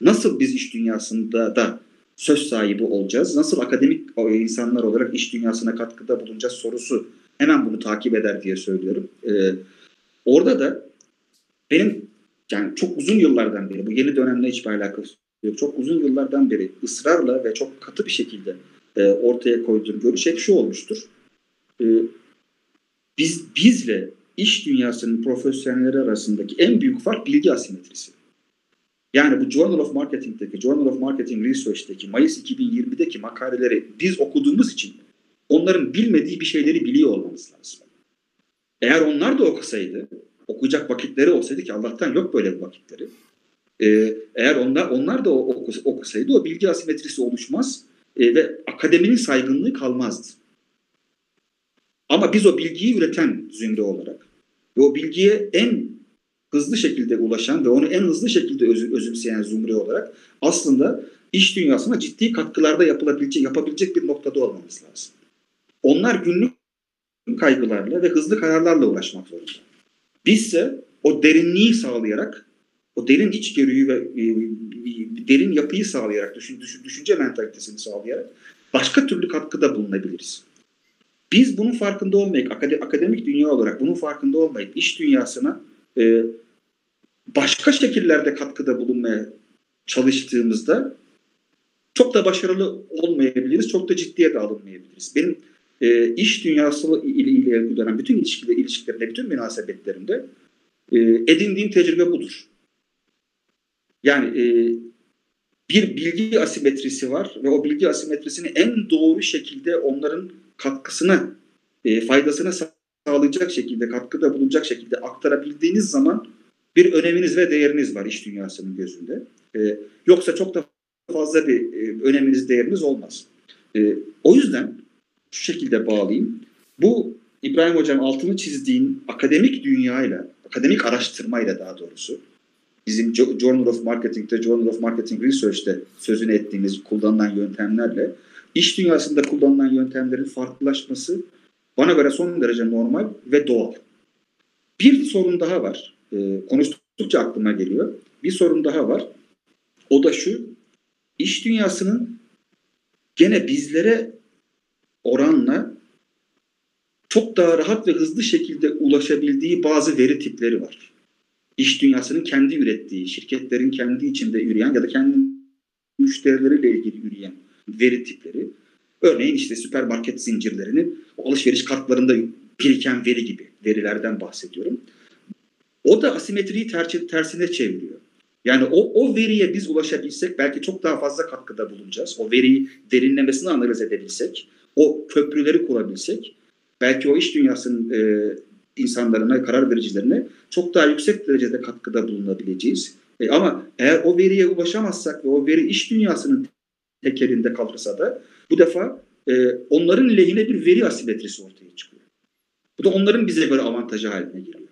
nasıl biz iş dünyasında da söz sahibi olacağız? Nasıl akademik insanlar olarak iş dünyasına katkıda bulunacağız sorusu hemen bunu takip eder diye söylüyorum. Ee, Orada da benim yani çok uzun yıllardan beri bu yeni dönemle hiçbir alakası yok. Çok uzun yıllardan beri ısrarla ve çok katı bir şekilde e, ortaya koyduğum görüş hep şu olmuştur. E, biz bizle iş dünyasının profesyonelleri arasındaki en büyük fark bilgi asimetrisi. Yani bu Journal of Marketing'deki, Journal of Marketing Research'teki Mayıs 2020'deki makaleleri biz okuduğumuz için onların bilmediği bir şeyleri biliyor olmamız lazım. Eğer onlar da okusaydı, okuyacak vakitleri olsaydı ki Allah'tan yok böyle bir vakitleri. Ee, eğer onlar, onlar da okusaydı o bilgi asimetrisi oluşmaz e, ve akademinin saygınlığı kalmazdı. Ama biz o bilgiyi üreten zümre olarak ve o bilgiye en hızlı şekilde ulaşan ve onu en hızlı şekilde öz, özümseyen zümre olarak aslında iş dünyasına ciddi katkılarda yapılabilecek, yapabilecek bir noktada olmamız lazım. Onlar günlük kaygılarla ve hızlı kararlarla uğraşmak zorunda. Bizse o derinliği sağlayarak, o derin içgörüyü ve e, derin yapıyı sağlayarak, düşün, düşün, düşünce mentalitesini sağlayarak başka türlü katkıda bulunabiliriz. Biz bunun farkında olmayıp, akademik dünya olarak bunun farkında olmayıp iş dünyasına e, başka şekillerde katkıda bulunmaya çalıştığımızda çok da başarılı olmayabiliriz, çok da ciddiye de alınmayabiliriz. Benim e, iş dünyası ile ilgili dönem bütün ilişkiler, ilişkilerimde, bütün münasebetlerimde e, edindiğim tecrübe budur. Yani e, bir bilgi asimetrisi var ve o bilgi asimetrisini en doğru şekilde onların katkısına, e, faydasına sağlayacak şekilde, katkıda bulunacak şekilde aktarabildiğiniz zaman bir öneminiz ve değeriniz var iş dünyasının gözünde. E, yoksa çok da fazla bir e, öneminiz, değeriniz olmaz. E, o yüzden şu şekilde bağlayayım. Bu İbrahim Hocam altını çizdiğin akademik dünyayla, akademik araştırmayla daha doğrusu, bizim Journal of Marketing'de, Journal of Marketing Research'te sözünü ettiğimiz kullanılan yöntemlerle iş dünyasında kullanılan yöntemlerin farklılaşması bana göre son derece normal ve doğal. Bir sorun daha var. E, konuştukça aklıma geliyor. Bir sorun daha var. O da şu. İş dünyasının gene bizlere oranla çok daha rahat ve hızlı şekilde ulaşabildiği bazı veri tipleri var. İş dünyasının kendi ürettiği, şirketlerin kendi içinde üreyen ya da kendi müşterileriyle ilgili üreyen veri tipleri. Örneğin işte süpermarket zincirlerinin alışveriş kartlarında biriken veri gibi verilerden bahsediyorum. O da asimetriyi tersine çeviriyor. Yani o, o veriye biz ulaşabilsek belki çok daha fazla katkıda bulunacağız. O veriyi derinlemesine analiz edebilsek, o köprüleri kurabilsek belki o iş dünyasının e, insanlarına, karar vericilerine çok daha yüksek derecede katkıda bulunabileceğiz. E, ama eğer o veriye ulaşamazsak ve o veri iş dünyasının tekelinde kalırsa da bu defa e, onların lehine bir veri asimetrisi ortaya çıkıyor. Bu da onların bize göre avantajı haline geliyor.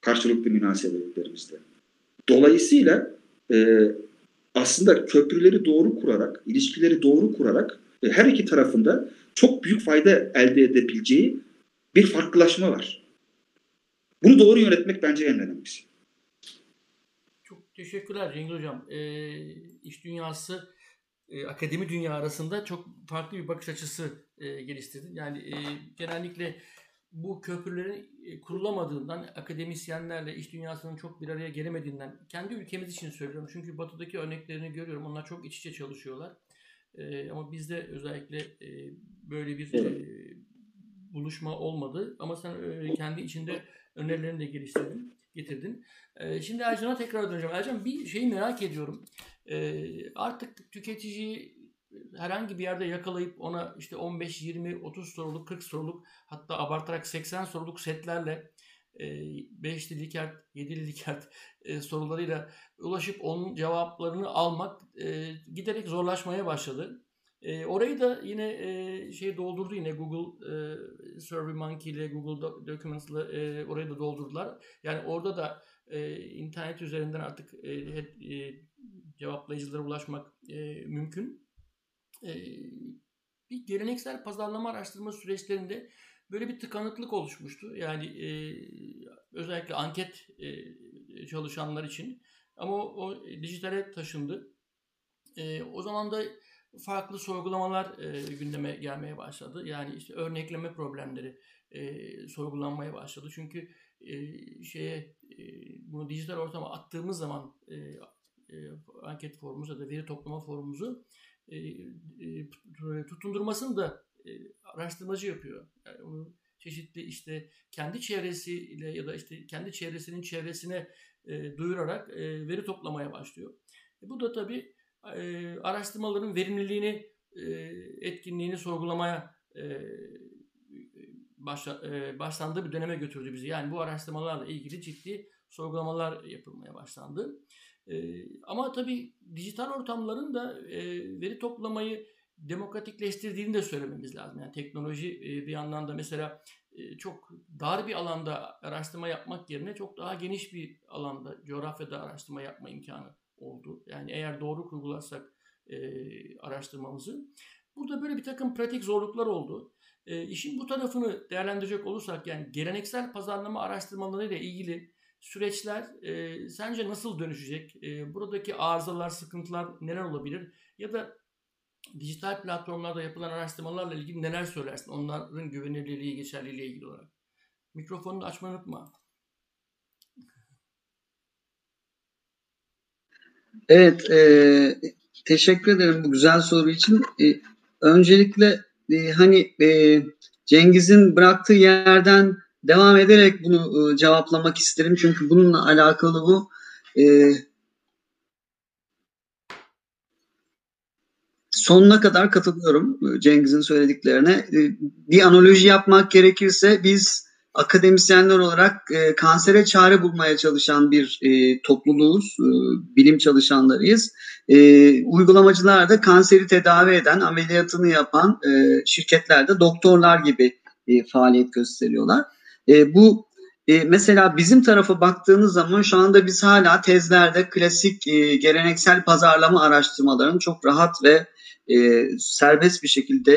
Karşılıklı münasebetlerimizde. Dolayısıyla e, aslında köprüleri doğru kurarak, ilişkileri doğru kurarak e, her iki tarafında çok büyük fayda elde edebileceği bir farklılaşma var. Bunu doğru yönetmek bence en önemlisi. Çok teşekkürler Cengiz Hocam. E, iş dünyası, e, akademi dünya arasında çok farklı bir bakış açısı e, geliştirdin. Yani e, genellikle bu köprülerin e, kurulamadığından, akademisyenlerle iş dünyasının çok bir araya gelemediğinden, kendi ülkemiz için söylüyorum. Çünkü batıdaki örneklerini görüyorum. Onlar çok iç içe çalışıyorlar. E, ama bizde özellikle e, böyle bir e, buluşma olmadı. Ama sen e, kendi içinde önerilerini de geliştirdin, getirdin. E, şimdi Ercan'a tekrar döneceğim. Ercan bir şeyi merak ediyorum. E, artık tüketiciyi herhangi bir yerde yakalayıp ona işte 15, 20, 30 soruluk, 40 soruluk hatta abartarak 80 soruluk setlerle 5'li Likert, 7'li Likert sorularıyla ulaşıp onun cevaplarını almak e, giderek zorlaşmaya başladı. E, orayı da yine e, şey doldurdu yine Google e, SurveyMonkey ile Google Documents ile orayı da doldurdular. Yani orada da e, internet üzerinden artık e, e, cevaplayıcılara ulaşmak e, mümkün. E, bir geleneksel pazarlama araştırma süreçlerinde böyle bir tıkanıklık oluşmuştu. Yani e, özellikle anket e, çalışanlar için. Ama o, o dijitale taşındı. E, o zaman da farklı sorgulamalar e, gündeme gelmeye başladı. Yani işte örnekleme problemleri e, sorgulanmaya başladı. Çünkü e, şeye e, bunu dijital ortama attığımız zaman e, e, anket forumumuzu ya da veri toplama forumumuzu e, e, tutundurmasını da e, araştırmacı yapıyor. Yani onu çeşitli işte kendi çevresiyle ya da işte kendi çevresinin çevresine e, duyurarak e, veri toplamaya başlıyor. E, bu da tabii araştırmaların verimliliğini, e, etkinliğini sorgulamaya e, e, başlandığı bir döneme götürdü bizi. Yani bu araştırmalarla ilgili ciddi sorgulamalar yapılmaya başlandı. E, ama tabii dijital ortamların da veri toplamayı demokratikleştirdiğini de söylememiz lazım. Yani teknoloji bir yandan da mesela çok dar bir alanda araştırma yapmak yerine çok daha geniş bir alanda coğrafyada araştırma yapma imkanı oldu. Yani eğer doğru kurgularsak e, araştırmamızı. Burada böyle bir takım pratik zorluklar oldu. E, işin bu tarafını değerlendirecek olursak yani geleneksel pazarlama araştırmaları ile ilgili süreçler e, sence nasıl dönüşecek? E, buradaki arızalar, sıkıntılar neler olabilir? Ya da dijital platformlarda yapılan araştırmalarla ilgili neler söylersin? Onların güvenilirliği, geçerliliği ilgili olarak. Mikrofonunu açmayı unutma. Evet, e, teşekkür ederim bu güzel soru için. E, öncelikle e, hani e, Cengiz'in bıraktığı yerden devam ederek bunu e, cevaplamak isterim. Çünkü bununla alakalı bu. E, sonuna kadar katılıyorum e, Cengiz'in söylediklerine. E, bir analoji yapmak gerekirse biz akademisyenler olarak e, kansere çare bulmaya çalışan bir e, topluluğuz, e, bilim çalışanlarıyız. E, uygulamacılar da kanseri tedavi eden, ameliyatını yapan e, şirketlerde doktorlar gibi e, faaliyet gösteriyorlar. E, bu e, mesela bizim tarafa baktığınız zaman şu anda biz hala tezlerde klasik e, geleneksel pazarlama araştırmalarını çok rahat ve e, serbest bir şekilde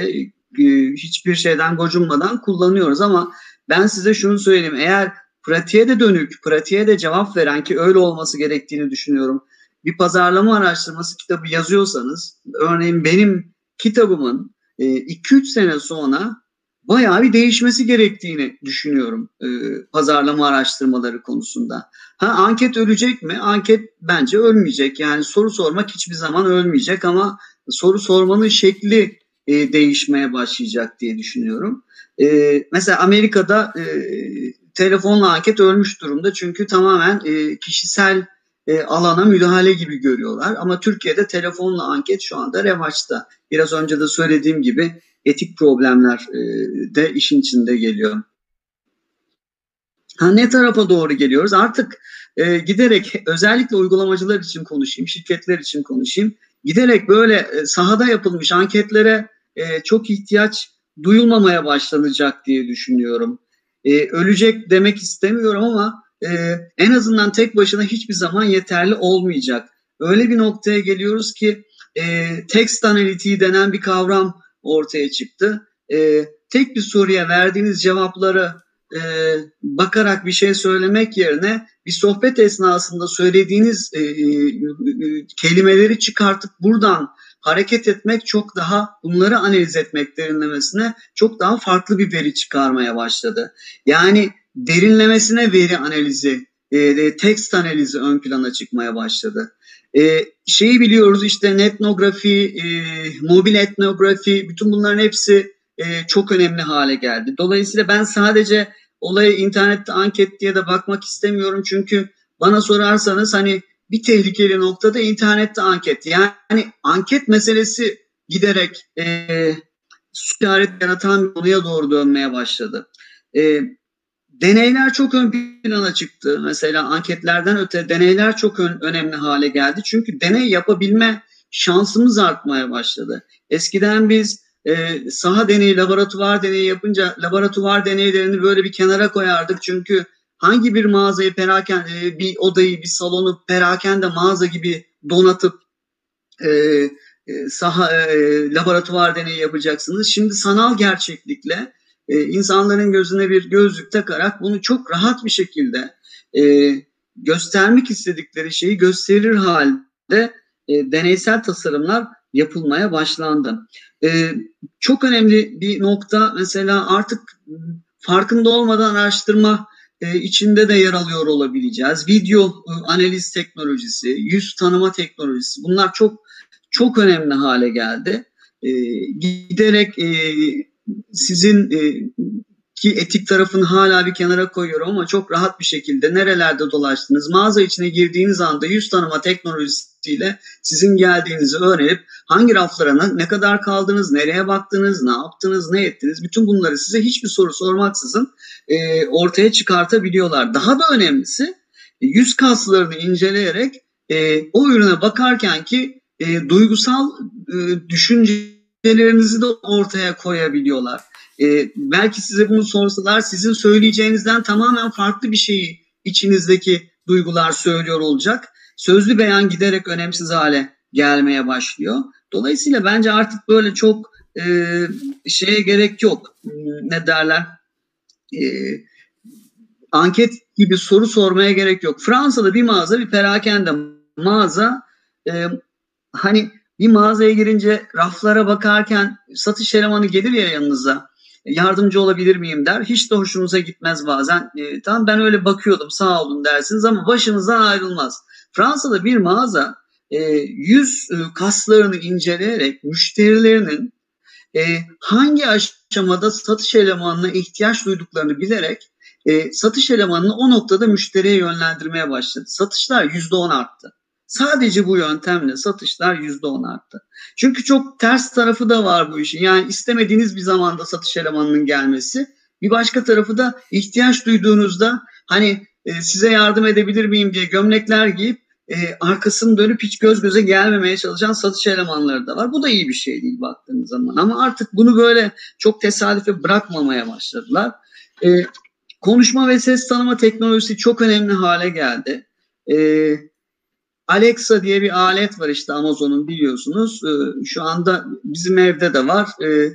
e, hiçbir şeyden gocunmadan kullanıyoruz ama ben size şunu söyleyeyim eğer pratiğe de dönük, pratiğe de cevap veren ki öyle olması gerektiğini düşünüyorum. Bir pazarlama araştırması kitabı yazıyorsanız örneğin benim kitabımın 2-3 e, sene sonra bayağı bir değişmesi gerektiğini düşünüyorum e, pazarlama araştırmaları konusunda. Ha anket ölecek mi? Anket bence ölmeyecek. Yani soru sormak hiçbir zaman ölmeyecek ama soru sormanın şekli e, değişmeye başlayacak diye düşünüyorum. E, mesela Amerika'da e, telefonla anket ölmüş durumda çünkü tamamen e, kişisel e, alana müdahale gibi görüyorlar. Ama Türkiye'de telefonla anket şu anda revaçta. Biraz önce de söylediğim gibi etik problemler e, de işin içinde geliyor. Ha, ne tarafa doğru geliyoruz? Artık e, giderek özellikle uygulamacılar için konuşayım, şirketler için konuşayım. Giderek böyle e, sahada yapılmış anketlere e, çok ihtiyaç duyulmamaya başlanacak diye düşünüyorum. E, ölecek demek istemiyorum ama e, en azından tek başına hiçbir zaman yeterli olmayacak. Öyle bir noktaya geliyoruz ki e, analitiği denen bir kavram ortaya çıktı. Tek bir soruya verdiğiniz cevapları e, bakarak bir şey söylemek yerine bir sohbet esnasında söylediğiniz e, e, kelimeleri çıkartıp buradan hareket etmek çok daha bunları analiz etmek derinlemesine çok daha farklı bir veri çıkarmaya başladı. Yani derinlemesine veri analizi, e, tekst analizi ön plana çıkmaya başladı. E, şeyi biliyoruz işte netnografi, e, mobil etnografi bütün bunların hepsi e, çok önemli hale geldi. Dolayısıyla ben sadece olaya internette anket diye de bakmak istemiyorum çünkü bana sorarsanız hani bir tehlikeli noktada internette anket. Yani anket meselesi giderek e, işaret yaratan bir konuya doğru dönmeye başladı. E, deneyler çok ön plana çıktı. Mesela anketlerden öte deneyler çok ön, önemli hale geldi. Çünkü deney yapabilme şansımız artmaya başladı. Eskiden biz e, saha deneyi, laboratuvar deneyi yapınca laboratuvar deneylerini böyle bir kenara koyardık. Çünkü hangi bir mağazayı perakende, e, bir odayı, bir salonu perakende mağaza gibi donatıp e, e, saha e, laboratuvar deneyi yapacaksınız. Şimdi sanal gerçeklikle e, insanların gözüne bir gözlük takarak bunu çok rahat bir şekilde e, göstermek istedikleri şeyi gösterir halde e, deneysel tasarımlar yapılmaya başlandı. E, çok önemli bir nokta mesela artık farkında olmadan araştırma e, içinde de yer alıyor olabileceğiz. Video e, analiz teknolojisi, yüz tanıma teknolojisi bunlar çok çok önemli hale geldi. E, giderek e, sizin e, ki etik tarafını hala bir kenara koyuyorum ama çok rahat bir şekilde nerelerde dolaştınız, mağaza içine girdiğiniz anda yüz tanıma teknolojisiyle sizin geldiğinizi öğrenip hangi raflara ne kadar kaldınız, nereye baktınız, ne yaptınız, ne ettiniz bütün bunları size hiçbir soru sormaksızın e, ortaya çıkartabiliyorlar. Daha da önemlisi yüz kaslarını inceleyerek e, o ürüne bakarken ki e, duygusal e, düşüncelerinizi de ortaya koyabiliyorlar. E, belki size bunu sorsalar sizin söyleyeceğinizden tamamen farklı bir şeyi içinizdeki duygular söylüyor olacak. Sözlü beyan giderek önemsiz hale gelmeye başlıyor. Dolayısıyla bence artık böyle çok e, şeye gerek yok. Ne derler? E, anket gibi soru sormaya gerek yok. Fransa'da bir mağaza bir perakende mağaza e, hani bir mağazaya girince raflara bakarken satış elemanı gelir ya yanınıza yardımcı olabilir miyim der. Hiç de hoşunuza gitmez bazen. E, tamam ben öyle bakıyordum sağ olun dersiniz ama başınızdan ayrılmaz. Fransa'da bir mağaza e, yüz e, kaslarını inceleyerek müşterilerinin e, hangi aşamada satış elemanına ihtiyaç duyduklarını bilerek e, satış elemanını o noktada müşteriye yönlendirmeye başladı. Satışlar %10 arttı. Sadece bu yöntemle satışlar %10 arttı. Çünkü çok ters tarafı da var bu işin. Yani istemediğiniz bir zamanda satış elemanının gelmesi. Bir başka tarafı da ihtiyaç duyduğunuzda hani e, size yardım edebilir miyim diye gömlekler giyip e, arkasını dönüp hiç göz göze gelmemeye çalışan satış elemanları da var. Bu da iyi bir şey değil baktığınız zaman. Ama artık bunu böyle çok tesadüfe bırakmamaya başladılar. E, konuşma ve ses tanıma teknolojisi çok önemli hale geldi. E, Alexa diye bir alet var işte Amazon'un biliyorsunuz. E, şu anda bizim evde de var. E,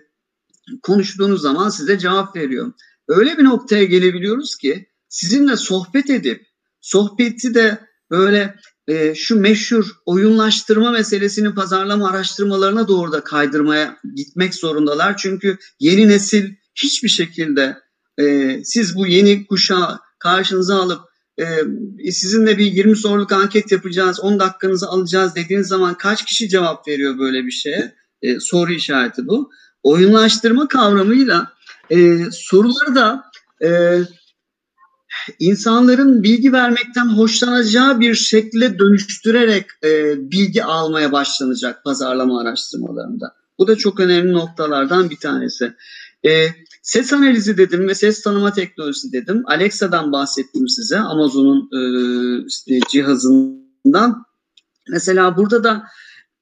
konuştuğunuz zaman size cevap veriyor. Öyle bir noktaya gelebiliyoruz ki sizinle sohbet edip sohbeti de böyle e, şu meşhur oyunlaştırma meselesinin pazarlama araştırmalarına doğru da kaydırmaya gitmek zorundalar. Çünkü yeni nesil hiçbir şekilde e, siz bu yeni kuşağı karşınıza alıp e, sizinle bir 20 soruluk anket yapacağız, 10 dakikanızı alacağız dediğiniz zaman kaç kişi cevap veriyor böyle bir şeye? E, soru işareti bu. Oyunlaştırma kavramıyla e, soruları da e, insanların bilgi vermekten hoşlanacağı bir şekilde dönüştürerek e, bilgi almaya başlanacak pazarlama araştırmalarında. Bu da çok önemli noktalardan bir tanesi. E, ses analizi dedim ve ses tanıma teknolojisi dedim. Alexa'dan bahsettim size Amazon'un e, işte cihazından. Mesela burada da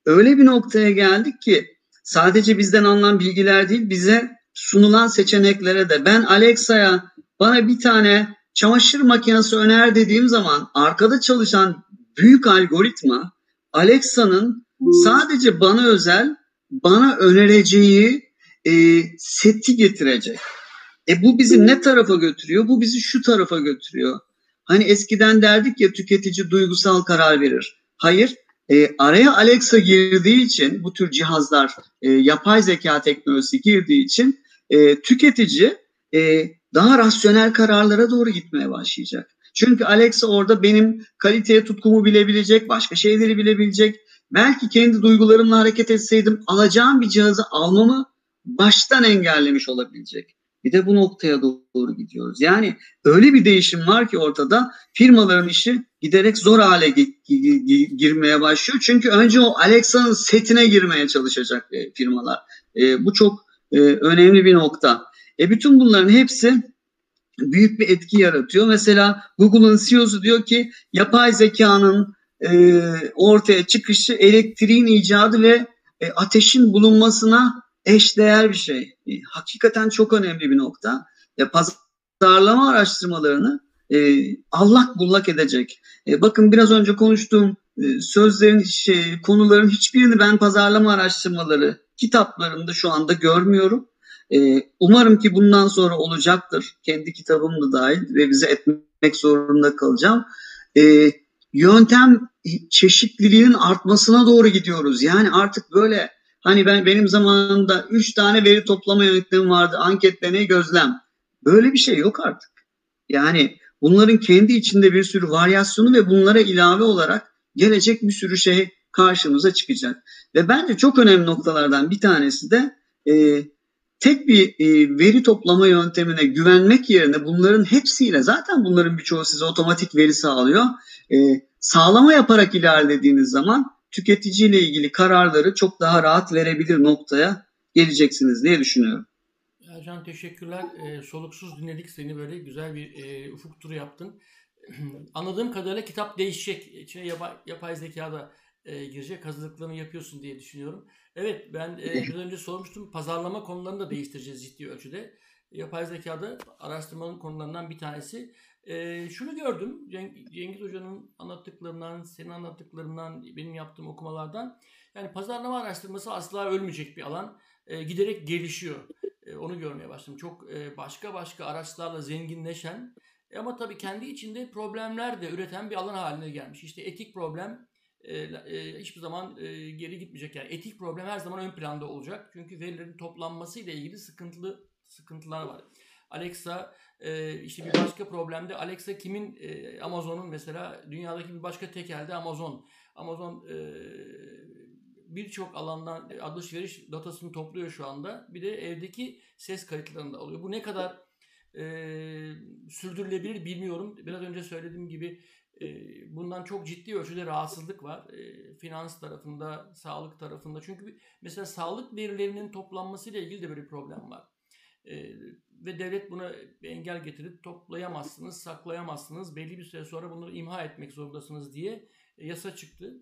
öyle bir noktaya geldik ki sadece bizden alınan bilgiler değil bize sunulan seçeneklere de ben Alexa'ya bana bir tane çamaşır makinesi öner dediğim zaman arkada çalışan büyük algoritma Alexa'nın sadece bana özel bana önereceği e, seti getirecek. E bu bizi ne tarafa götürüyor? Bu bizi şu tarafa götürüyor. Hani eskiden derdik ya tüketici duygusal karar verir. Hayır, e, araya Alexa girdiği için bu tür cihazlar e, yapay zeka teknolojisi girdiği için e, tüketici e, daha rasyonel kararlara doğru gitmeye başlayacak. Çünkü Alexa orada benim kaliteye tutkumu bilebilecek, başka şeyleri bilebilecek. Belki kendi duygularımla hareket etseydim alacağım bir cihazı almamı baştan engellemiş olabilecek. Bir de bu noktaya doğru gidiyoruz. Yani öyle bir değişim var ki ortada firmaların işi giderek zor hale girmeye başlıyor. Çünkü önce o Alexa'nın setine girmeye çalışacak e, firmalar. E, bu çok e, önemli bir nokta. E bütün bunların hepsi büyük bir etki yaratıyor. Mesela Google'ın CEO'su diyor ki yapay zekanın e, ortaya çıkışı elektriğin icadı ve e, ateşin bulunmasına eşdeğer bir şey. E, hakikaten çok önemli bir nokta. E, pazarlama araştırmalarını e, allak bullak edecek. E, bakın biraz önce konuştuğum e, sözlerin, şey, konuların hiçbirini ben pazarlama araştırmaları kitaplarında şu anda görmüyorum. E, umarım ki bundan sonra olacaktır. Kendi kitabım da dahil ve bize etmek zorunda kalacağım. E, yöntem çeşitliliğinin artmasına doğru gidiyoruz. Yani artık böyle Hani ben benim zamanımda 3 tane veri toplama yöntemim vardı. Anket, deney, gözlem. Böyle bir şey yok artık. Yani bunların kendi içinde bir sürü varyasyonu ve bunlara ilave olarak gelecek bir sürü şey karşımıza çıkacak. Ve bence çok önemli noktalardan bir tanesi de e, tek bir e, veri toplama yöntemine güvenmek yerine bunların hepsiyle zaten bunların birçoğu size otomatik veri sağlıyor. E, sağlama yaparak ilerlediğiniz zaman tüketiciyle ilgili kararları çok daha rahat verebilir noktaya geleceksiniz diye düşünüyorum. Ercan teşekkürler. E, soluksuz dinledik seni böyle güzel bir e, ufuk turu yaptın. Anladığım kadarıyla kitap değişecek. İçine yapay, yapay zeka da e, girecek. Hazırlıklarını yapıyorsun diye düşünüyorum. Evet ben e, biraz önce sormuştum. Pazarlama konularını da değiştireceğiz ciddi ölçüde. Yapay zekada araştırmanın konularından bir tanesi. E, şunu gördüm Cengiz Hoca'nın anlattıklarından, senin anlattıklarından, benim yaptığım okumalardan. Yani pazarlama araştırması asla ölmeyecek bir alan. E, giderek gelişiyor. E, onu görmeye başladım. Çok e, başka başka araçlarla zenginleşen e, ama tabii kendi içinde problemler de üreten bir alan haline gelmiş. İşte etik problem e, e, hiçbir zaman e, geri gitmeyecek. Yani etik problem her zaman ön planda olacak. Çünkü verilerin toplanması ile ilgili sıkıntılı sıkıntılar var. Alexa e, işte bir başka problemde Alexa kimin Amazon'un mesela dünyadaki bir başka tekelde Amazon. Amazon birçok alandan alışveriş datasını topluyor şu anda. Bir de evdeki ses kayıtlarını da alıyor. Bu ne kadar e, sürdürülebilir bilmiyorum. Biraz önce söylediğim gibi bundan çok ciddi ölçüde rahatsızlık var. Finans tarafında, sağlık tarafında. Çünkü mesela sağlık verilerinin toplanmasıyla ilgili de böyle bir problem var. Ve devlet buna engel getirip toplayamazsınız, saklayamazsınız. Belli bir süre sonra bunları imha etmek zorundasınız diye yasa çıktı.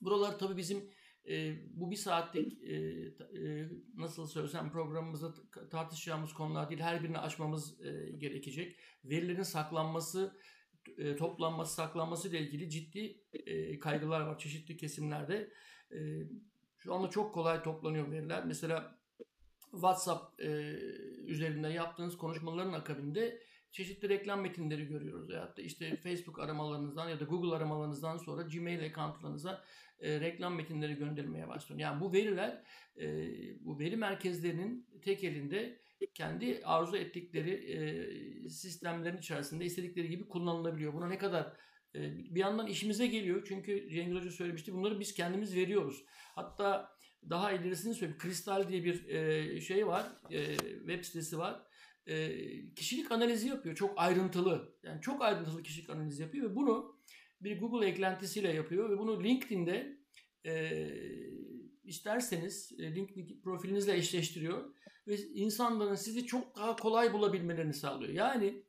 Buralar tabii bizim e, bu bir saatlik e, e, nasıl söylesem programımızda tartışacağımız konular değil. Her birini açmamız e, gerekecek. Verilerin saklanması, e, toplanması, saklanması ile ilgili ciddi e, kaygılar var çeşitli kesimlerde. E, şu anda çok kolay toplanıyor veriler. Mesela WhatsApp e, üzerinde yaptığınız konuşmaların akabinde çeşitli reklam metinleri görüyoruz. Ya da işte Facebook aramalarınızdan ya da Google aramalarınızdan sonra Gmail accountlarınıza e, reklam metinleri göndermeye başlıyor. Yani bu veriler e, bu veri merkezlerinin tek elinde kendi arzu ettikleri e, sistemlerin içerisinde istedikleri gibi kullanılabiliyor. Buna ne kadar e, bir yandan işimize geliyor. Çünkü Cengiz Hoca söylemişti. Bunları biz kendimiz veriyoruz. Hatta daha ilerisini söyleyeyim. Kristal diye bir e, şey var. E, web sitesi var. Kişilik analizi yapıyor. Çok ayrıntılı. Yani çok ayrıntılı kişilik analizi yapıyor ve bunu bir Google eklentisiyle yapıyor ve bunu LinkedIn'de e, isterseniz e, LinkedIn profilinizle eşleştiriyor ve insanların sizi çok daha kolay bulabilmelerini sağlıyor. Yani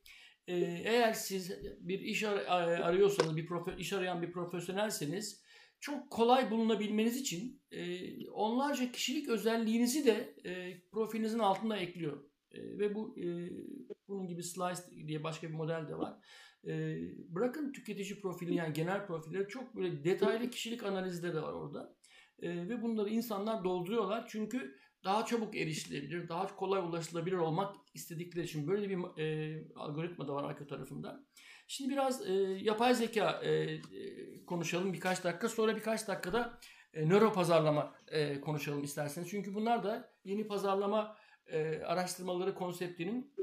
e, eğer siz bir iş ar- arıyorsanız, bir profe- iş arayan bir profesyonelseniz çok kolay bulunabilmeniz için e, onlarca kişilik özelliğinizi de e, profilinizin altında ekliyor. E, ve bu e, bunun gibi Slice diye başka bir model de var. E, bırakın tüketici profili yani genel profilleri çok böyle detaylı kişilik analizleri de var orada. E, ve bunları insanlar dolduruyorlar çünkü daha çabuk erişilebilir, daha kolay ulaşılabilir olmak istedikleri için böyle bir e, algoritma da var arka tarafında. Şimdi biraz e, yapay zeka e, konuşalım birkaç dakika. Sonra birkaç dakikada e, nöro pazarlama e, konuşalım isterseniz. Çünkü bunlar da yeni pazarlama e, araştırmaları konseptinin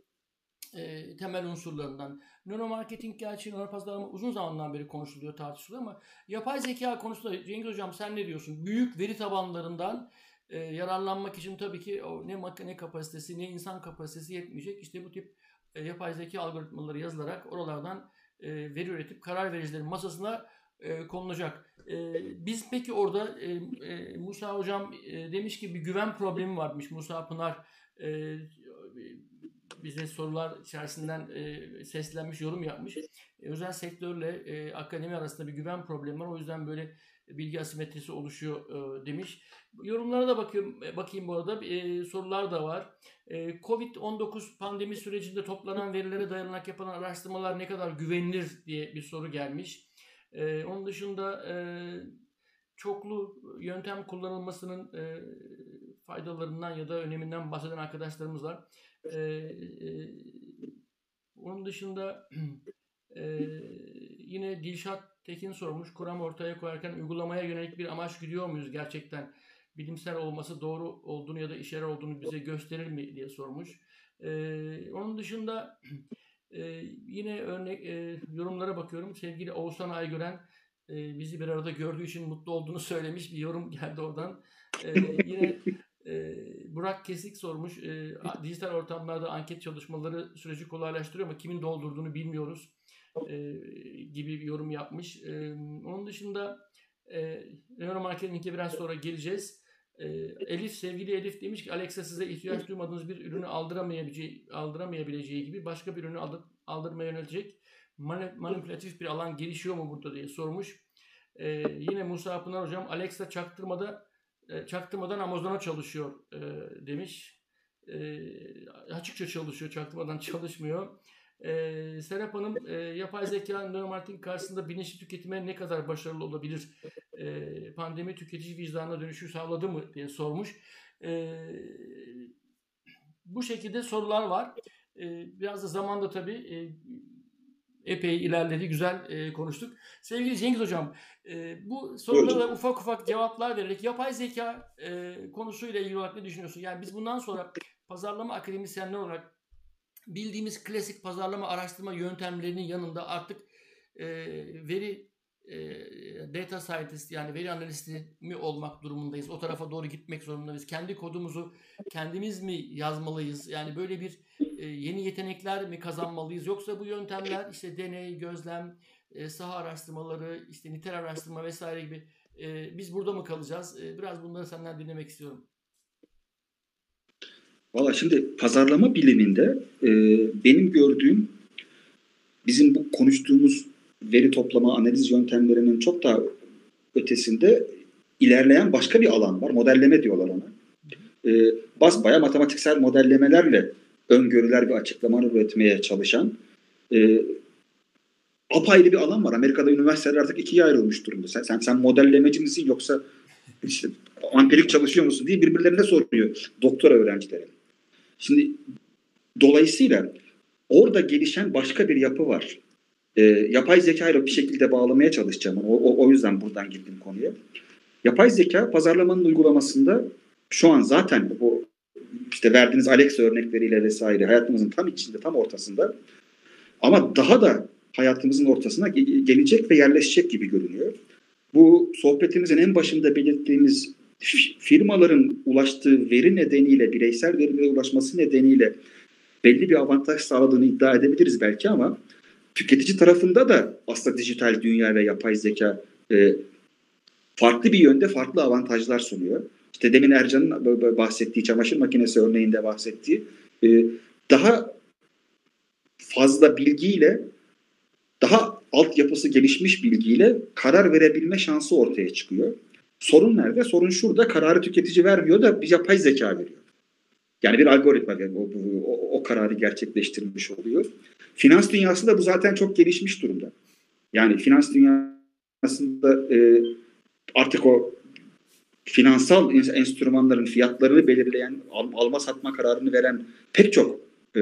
e, temel unsurlarından. Nöromarketing gerçi nöro pazarlama uzun zamandan beri konuşuluyor, tartışılıyor ama yapay zeka konusunda Cengiz Hocam sen ne diyorsun? Büyük veri tabanlarından e, yararlanmak için tabii ki o ne makine kapasitesi ne insan kapasitesi yetmeyecek. İşte bu tip e, yapay zeka algoritmaları yazılarak oralardan e, veri üretip karar vericilerin masasına e, konulacak. E, biz peki orada e, e, Musa Hocam e, demiş ki bir güven problemi varmış. Musa Pınar e, bize sorular içerisinden e, seslenmiş, yorum yapmış. E, özel sektörle e, akademi arasında bir güven problemi var. O yüzden böyle bilgi asimetrisi oluşuyor e, demiş. Yorumlara da bakıyorum, e, bakayım bu arada. E, sorular da var. E, Covid-19 pandemi sürecinde toplanan verilere dayanarak yapılan araştırmalar ne kadar güvenilir diye bir soru gelmiş. E, onun dışında e, çoklu yöntem kullanılmasının e, faydalarından ya da öneminden bahseden arkadaşlarımız var. E, e, onun dışında e, yine Dilşat Tekin sormuş. Kuram ortaya koyarken uygulamaya yönelik bir amaç gidiyor muyuz gerçekten? Bilimsel olması doğru olduğunu ya da işe olduğunu bize gösterir mi diye sormuş. E, onun dışında E, yine örnek e, yorumlara bakıyorum. Sevgili Oğuzhan Aygören e, bizi bir arada gördüğü için mutlu olduğunu söylemiş bir yorum geldi oradan. E, yine e, Burak Kesik sormuş. E, dijital ortamlarda anket çalışmaları süreci kolaylaştırıyor ama kimin doldurduğunu bilmiyoruz e, gibi bir yorum yapmış. E, onun dışında e, neuromarketing'e biraz sonra geleceğiz. E, Elif, sevgili Elif demiş ki Alexa size ihtiyaç duymadığınız bir ürünü aldıramayabileceği, aldıramayabileceği gibi başka bir ürünü aldır, aldırmaya yönelecek manipülatif bir alan gelişiyor mu burada diye sormuş. E, yine Musa Pınar hocam Alexa çaktırmada e, çaktırmadan Amazon'a çalışıyor e, demiş. E, açıkça çalışıyor, çaktırmadan çalışmıyor. E, Serap Hanım, e, yapay zeka nöromarketing karşısında bilinçli tüketime ne kadar başarılı olabilir? E, pandemi tüketici vicdanına dönüşü sağladı mı diye sormuş. E, bu şekilde sorular var. E, biraz da zamanda tabii e, epey ilerledi, güzel e, konuştuk. Sevgili Cengiz Hocam, e, bu sorulara ufak ufak cevaplar vererek yapay zeka e, konusuyla ilgili olarak ne düşünüyorsun? Yani biz bundan sonra pazarlama akademisyenler olarak bildiğimiz klasik pazarlama araştırma yöntemlerinin yanında artık e, veri e, data scientist yani veri analisti mi olmak durumundayız? O tarafa doğru gitmek zorundayız. Kendi kodumuzu kendimiz mi yazmalıyız? Yani böyle bir e, yeni yetenekler mi kazanmalıyız? Yoksa bu yöntemler işte deney, gözlem, e, saha araştırmaları, işte nitel araştırma vesaire gibi e, biz burada mı kalacağız? E, biraz bunları senden dinlemek istiyorum. Valla şimdi pazarlama biliminde e, benim gördüğüm bizim bu konuştuğumuz veri toplama analiz yöntemlerinin çok daha ötesinde ilerleyen başka bir alan var. Modelleme diyorlar ona. E, basbaya matematiksel modellemelerle öngörüler ve açıklamalar üretmeye çalışan e, apayrı bir alan var. Amerika'da üniversiteler artık ikiye ayrılmış durumda. Sen, sen, sen modellemeci misin yoksa işte ampirik çalışıyor musun diye birbirlerine soruyor doktora öğrencileri. Şimdi dolayısıyla orada gelişen başka bir yapı var. E, yapay zeka ile bir şekilde bağlamaya çalışacağım. O, o, o yüzden buradan girdim konuya. Yapay zeka pazarlamanın uygulamasında şu an zaten bu işte verdiğiniz Alexa örnekleriyle vesaire hayatımızın tam içinde, tam ortasında. Ama daha da hayatımızın ortasına gelecek ve yerleşecek gibi görünüyor. Bu sohbetimizin en başında belirttiğimiz firmaların ulaştığı veri nedeniyle, bireysel verilere ulaşması nedeniyle belli bir avantaj sağladığını iddia edebiliriz belki ama tüketici tarafında da aslında dijital dünya ve yapay zeka e, farklı bir yönde farklı avantajlar sunuyor. İşte demin Ercan'ın bahsettiği çamaşır makinesi örneğinde bahsettiği e, daha fazla bilgiyle daha altyapısı gelişmiş bilgiyle karar verebilme şansı ortaya çıkıyor. Sorun nerede? Sorun şurada kararı tüketici vermiyor da bir yapay zeka veriyor. Yani bir algoritma o, o, o kararı gerçekleştirmiş oluyor. Finans dünyasında bu zaten çok gelişmiş durumda. Yani finans dünyasında e, artık o finansal enstrümanların fiyatlarını belirleyen, al, alma satma kararını veren pek çok e,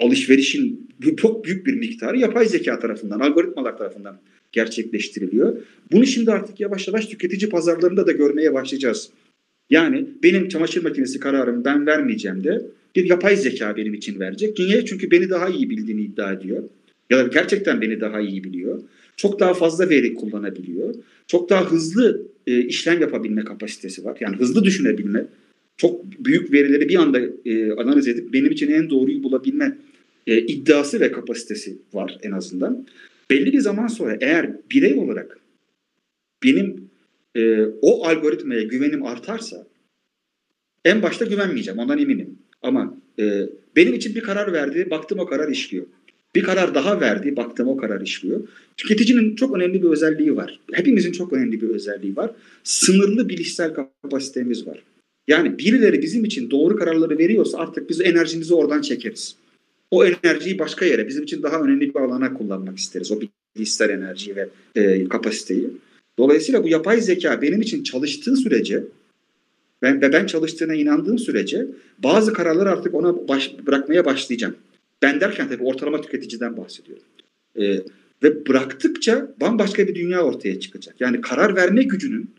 alışverişin çok büyük bir miktarı yapay zeka tarafından, algoritmalar tarafından gerçekleştiriliyor. Bunu şimdi artık yavaş yavaş tüketici pazarlarında da görmeye başlayacağız. Yani benim çamaşır makinesi kararımı ben vermeyeceğim de bir yapay zeka benim için verecek. Niye? Çünkü beni daha iyi bildiğini iddia ediyor. Ya da gerçekten beni daha iyi biliyor. Çok daha fazla veri kullanabiliyor. Çok daha hızlı e, işlem yapabilme kapasitesi var. Yani hızlı düşünebilme, çok büyük verileri bir anda e, analiz edip benim için en doğruyu bulabilme e, iddiası ve kapasitesi var en azından. Belli bir zaman sonra eğer birey olarak benim e, o algoritmaya güvenim artarsa en başta güvenmeyeceğim ondan eminim. Ama e, benim için bir karar verdi, baktım o karar işliyor. Bir karar daha verdi, baktım o karar işliyor. Tüketicinin çok önemli bir özelliği var. Hepimizin çok önemli bir özelliği var. Sınırlı bilişsel kapasitemiz var. Yani birileri bizim için doğru kararları veriyorsa artık biz enerjimizi oradan çekeriz. O enerjiyi başka yere, bizim için daha önemli bir alana kullanmak isteriz. O bilgisayar enerjiyi ve e, kapasiteyi. Dolayısıyla bu yapay zeka benim için çalıştığı sürece ben, ve ben çalıştığına inandığım sürece bazı kararları artık ona baş, bırakmaya başlayacağım. Ben derken tabii ortalama tüketiciden bahsediyorum. E, ve bıraktıkça bambaşka bir dünya ortaya çıkacak. Yani karar verme gücünün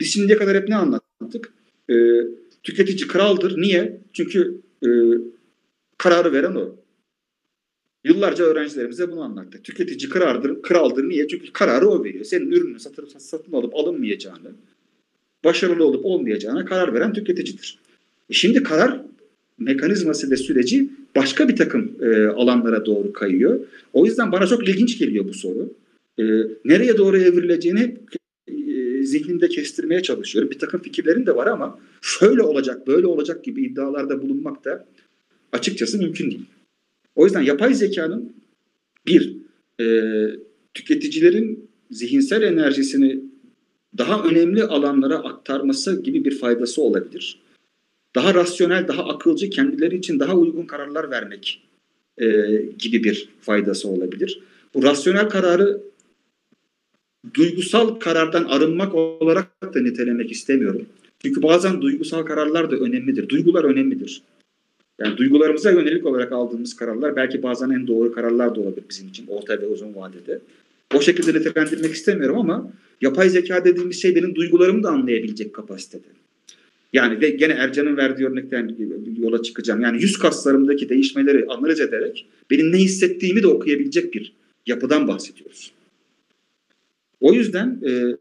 biz şimdiye kadar hep ne anlattık? E, tüketici kraldır. Niye? Çünkü e, kararı veren o. Yıllarca öğrencilerimize bunu anlattık. Tüketici kraldır, kraldır. Niye? Çünkü kararı o veriyor. Senin ürünü satın, satın alıp alınmayacağını, başarılı olup olmayacağına karar veren tüketicidir. E şimdi karar mekanizması ve süreci başka bir takım e, alanlara doğru kayıyor. O yüzden bana çok ilginç geliyor bu soru. E, nereye doğru evrileceğini hep e, zihnimde kestirmeye çalışıyorum. Bir takım fikirlerim de var ama şöyle olacak, böyle olacak gibi iddialarda bulunmak da açıkçası mümkün değil. O yüzden yapay zekanın bir, e, tüketicilerin zihinsel enerjisini daha önemli alanlara aktarması gibi bir faydası olabilir. Daha rasyonel, daha akılcı, kendileri için daha uygun kararlar vermek e, gibi bir faydası olabilir. Bu rasyonel kararı duygusal karardan arınmak olarak da nitelemek istemiyorum. Çünkü bazen duygusal kararlar da önemlidir. Duygular önemlidir. Yani duygularımıza yönelik olarak aldığımız kararlar belki bazen en doğru kararlar da olabilir bizim için orta ve uzun vadede. O şekilde nitelendirmek istemiyorum ama yapay zeka dediğimiz şey benim duygularımı da anlayabilecek kapasitede. Yani ve gene Ercan'ın verdiği örnekten yola çıkacağım. Yani yüz kaslarımdaki değişmeleri analiz ederek benim ne hissettiğimi de okuyabilecek bir yapıdan bahsediyoruz. O yüzden e,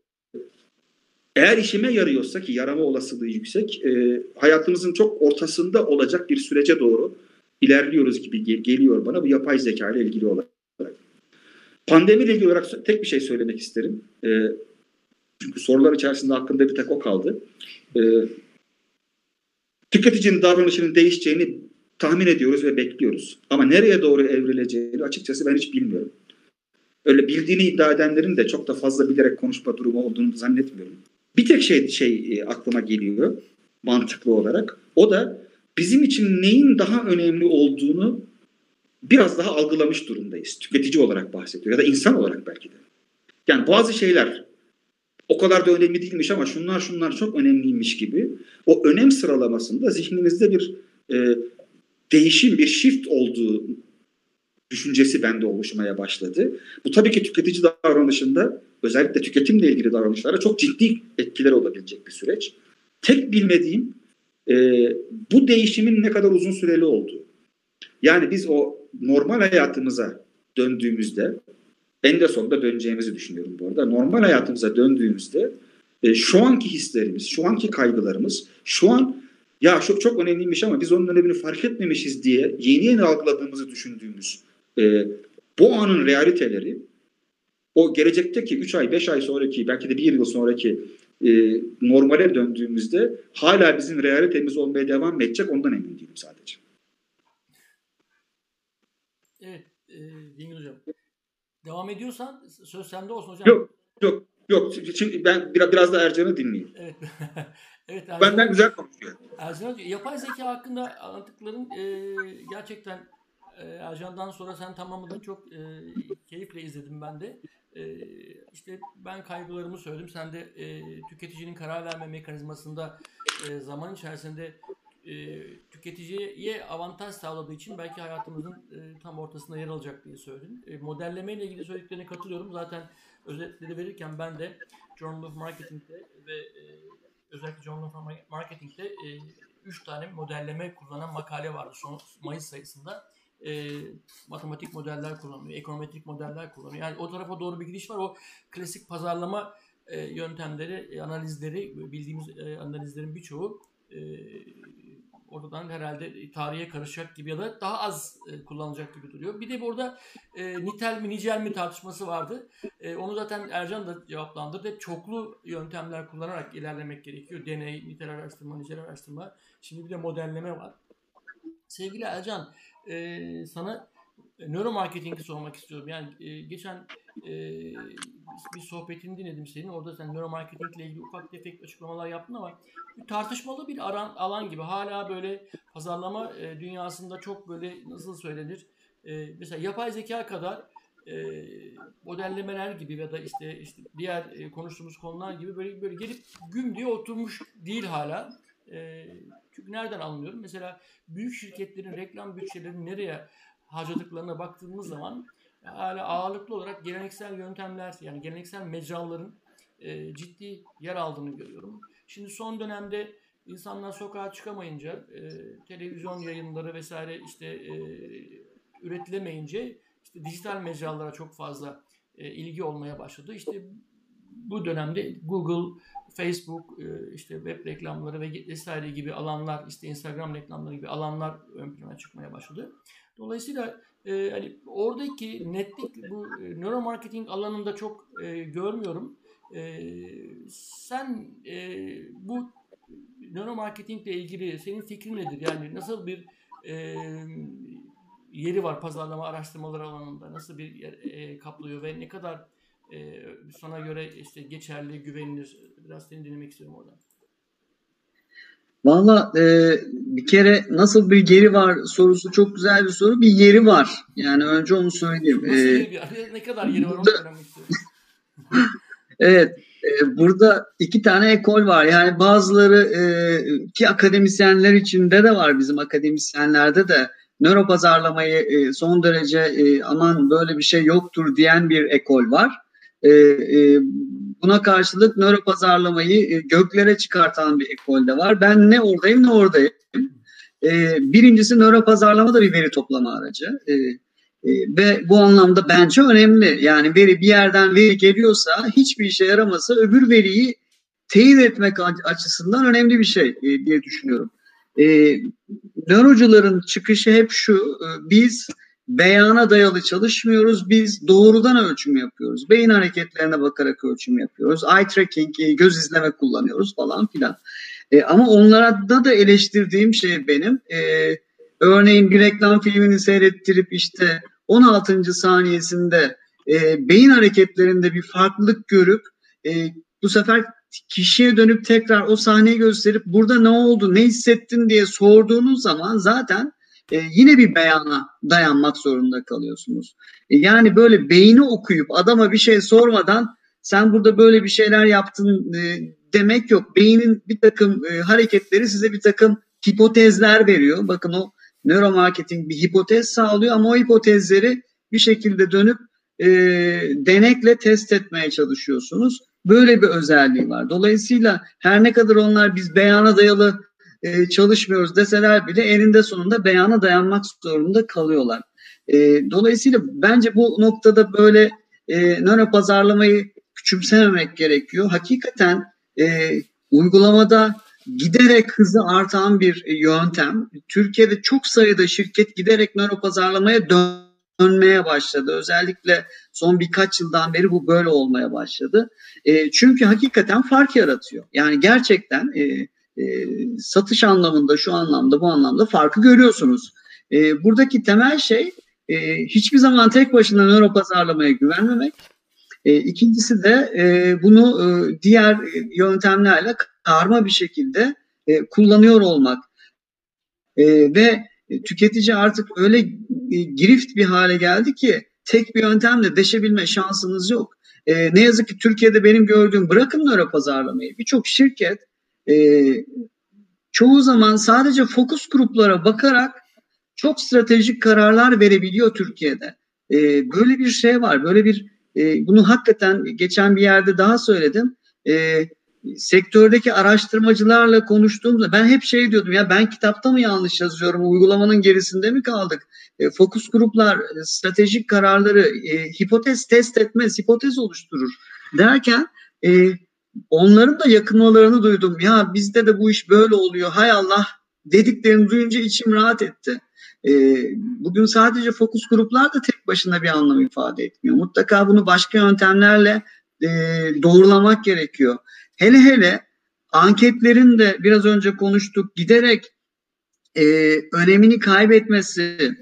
eğer işime yarıyorsa ki yarama olasılığı yüksek, e, hayatımızın çok ortasında olacak bir sürece doğru ilerliyoruz gibi gel- geliyor bana bu yapay zeka ile ilgili olarak. Pandemiyle ilgili olarak tek bir şey söylemek isterim. E, çünkü sorular içerisinde hakkında bir tek o kaldı. E, tüketicinin davranışının değişeceğini tahmin ediyoruz ve bekliyoruz. Ama nereye doğru evrileceğini açıkçası ben hiç bilmiyorum. Öyle bildiğini iddia edenlerin de çok da fazla bilerek konuşma durumu olduğunu zannetmiyorum. Bir tek şey şey e, aklıma geliyor mantıklı olarak. O da bizim için neyin daha önemli olduğunu biraz daha algılamış durumdayız. Tüketici olarak bahsediyor ya da insan olarak belki de. Yani bazı şeyler o kadar da önemli değilmiş ama şunlar şunlar çok önemliymiş gibi o önem sıralamasında zihnimizde bir e, değişim, bir shift olduğu düşüncesi bende oluşmaya başladı. Bu tabii ki tüketici davranışında özellikle tüketimle ilgili davranışlara çok ciddi etkileri olabilecek bir süreç. Tek bilmediğim e, bu değişimin ne kadar uzun süreli olduğu. Yani biz o normal hayatımıza döndüğümüzde en de sonunda döneceğimizi düşünüyorum bu arada. Normal hayatımıza döndüğümüzde e, şu anki hislerimiz, şu anki kaygılarımız, şu an ya çok çok önemliymiş ama biz onun önemini fark etmemişiz diye yeni yeni algıladığımızı düşündüğümüz e, bu anın realiteleri o gelecekteki 3 ay 5 ay sonraki belki de 1 yıl sonraki e, normale döndüğümüzde hala bizim realitemiz olmaya devam edecek ondan emin değilim sadece. Evet e, Dingil Hocam. Devam ediyorsan söz sende olsun hocam. Yok yok yok. Şimdi ben biraz, biraz da Ercan'ı dinleyeyim. Evet. evet Ercan, Benden güzel konuşuyor. Ercan yapay zeka hakkında anlattıkların e, gerçekten e, Ercan'dan sonra sen tamamladın. Çok e, keyifle izledim ben de. E, işte ben kaygılarımı söyledim. Sen de e, tüketicinin karar verme mekanizmasında e, zaman içerisinde e, tüketiciye avantaj sağladığı için belki hayatımızın e, tam ortasında yer alacak diye söyledin. E, modelleme ile ilgili söylediklerine katılıyorum. Zaten özetleri verirken ben de Journal of Marketing'de ve e, özellikle Journal of Marketing'de 3 e, tane modelleme kullanan makale vardı son Mayıs sayısında. E, matematik modeller kullanıyor, ekonometrik modeller kullanıyor. Yani o tarafa doğru bir gidiş var. O klasik pazarlama e, yöntemleri, e, analizleri, bildiğimiz e, analizlerin birçoğu e, oradan herhalde tarihe karışacak gibi ya da daha az e, kullanılacak gibi duruyor. Bir de burada e, nitel mi nicel mi tartışması vardı. E, onu zaten Ercan da cevaplandırdı. Çoklu yöntemler kullanarak ilerlemek gerekiyor. Deney, nitel araştırma, nicel araştırma. Şimdi bir de modelleme var. Sevgili Ercan, e, sana nöromarketingi sormak istiyorum. Yani e, geçen e, bir sohbetini dinledim senin. Orada sen nöromarketingle ilgili ufak tefek açıklamalar yaptın ama tartışmalı bir aran, alan gibi. Hala böyle pazarlama e, dünyasında çok böyle nasıl söylenir? E, mesela yapay zeka kadar e, modellemeler gibi ya da işte işte diğer e, konuştuğumuz konular gibi böyle böyle gelip güm diye oturmuş değil hala. Çünkü nereden anlıyorum? Mesela büyük şirketlerin reklam bütçelerini nereye harcadıklarına baktığımız zaman hala ağırlıklı olarak geleneksel yöntemler yani geleneksel mecraların ciddi yer aldığını görüyorum. Şimdi son dönemde insanlar sokağa çıkamayınca televizyon yayınları vesaire işte üretilemeyince işte dijital mecralara çok fazla ilgi olmaya başladı. İşte bu dönemde Google, Facebook, e, işte web reklamları ve vesaire gibi alanlar, işte Instagram reklamları gibi alanlar ön plana çıkmaya başladı. Dolayısıyla e, hani oradaki netlik bu e, nöromarketing alanında çok e, görmüyorum. E, sen e, bu nöromarketingle ilgili senin fikrin nedir? Yani nasıl bir e, yeri var pazarlama araştırmaları alanında? Nasıl bir yer e, kaplıyor ve ne kadar e, sana göre işte geçerli, güvenilir? Biraz seni dinlemek istiyorum oradan. Valla e, bir kere nasıl bir yeri var sorusu çok güzel bir soru. Bir yeri var. Yani önce onu söyleyeyim. Nasıl ee, ne kadar yeri var onu öğrenmek istiyorum. evet. E, burada iki tane ekol var. Yani bazıları e, ki akademisyenler içinde de var bizim akademisyenlerde de nöro pazarlamayı e, son derece e, aman böyle bir şey yoktur diyen bir ekol var. E, e, buna karşılık nöro pazarlamayı e, göklere çıkartan bir ekol de var. Ben ne oradayım ne oradayım. E, birincisi nöro pazarlama da bir veri toplama aracı. E, e, ve bu anlamda bence önemli. Yani veri bir yerden veri geliyorsa hiçbir işe yaramasa öbür veriyi teyit etmek açısından önemli bir şey e, diye düşünüyorum. E, nörocuların çıkışı hep şu, e, biz beyana dayalı çalışmıyoruz, biz doğrudan ölçüm yapıyoruz. Beyin hareketlerine bakarak ölçüm yapıyoruz. Eye tracking, göz izleme kullanıyoruz falan filan. E, ama onlarda da eleştirdiğim şey benim, e, örneğin bir reklam filmini seyrettirip işte 16. saniyesinde e, beyin hareketlerinde bir farklılık görüp e, bu sefer kişiye dönüp tekrar o sahneyi gösterip burada ne oldu, ne hissettin diye sorduğunuz zaman zaten e, yine bir beyana dayanmak zorunda kalıyorsunuz. E, yani böyle beyni okuyup adama bir şey sormadan sen burada böyle bir şeyler yaptın e, demek yok. Beynin bir takım e, hareketleri size bir takım hipotezler veriyor. Bakın o nöromarketing bir hipotez sağlıyor ama o hipotezleri bir şekilde dönüp e, denekle test etmeye çalışıyorsunuz. Böyle bir özelliği var. Dolayısıyla her ne kadar onlar biz beyana dayalı e, çalışmıyoruz deseler bile eninde sonunda beyana dayanmak zorunda kalıyorlar. E, dolayısıyla bence bu noktada böyle e, nöro pazarlamayı küçümsememek gerekiyor. Hakikaten e, uygulamada giderek hızı artan bir yöntem. Türkiye'de çok sayıda şirket giderek nöro pazarlamaya dönmeye başladı. Özellikle son birkaç yıldan beri bu böyle olmaya başladı. E, çünkü hakikaten fark yaratıyor. Yani gerçekten e, e, satış anlamında, şu anlamda, bu anlamda farkı görüyorsunuz. E, buradaki temel şey e, hiçbir zaman tek başına nöro pazarlamaya güvenmemek. E, ikincisi de e, bunu e, diğer yöntemlerle karma bir şekilde e, kullanıyor olmak. E, ve tüketici artık öyle e, girift bir hale geldi ki tek bir yöntemle deşebilme şansınız yok. E, ne yazık ki Türkiye'de benim gördüğüm bırakın nöro pazarlamayı birçok şirket e, çoğu zaman sadece fokus gruplara bakarak çok stratejik kararlar verebiliyor Türkiye'de. E, böyle bir şey var. Böyle bir e, bunu hakikaten geçen bir yerde daha söyledim. E, sektördeki araştırmacılarla konuştuğumda ben hep şey diyordum ya ben kitapta mı yanlış yazıyorum uygulamanın gerisinde mi kaldık? E, fokus gruplar e, stratejik kararları e, hipotez test etmez hipotez oluşturur derken e, onların da yakınmalarını duydum. Ya bizde de bu iş böyle oluyor hay Allah dediklerini duyunca içim rahat etti. E, bugün sadece fokus gruplar da tek başına bir anlam ifade etmiyor. Mutlaka bunu başka yöntemlerle e, doğrulamak gerekiyor. Hele hele anketlerin de biraz önce konuştuk giderek e, önemini kaybetmesi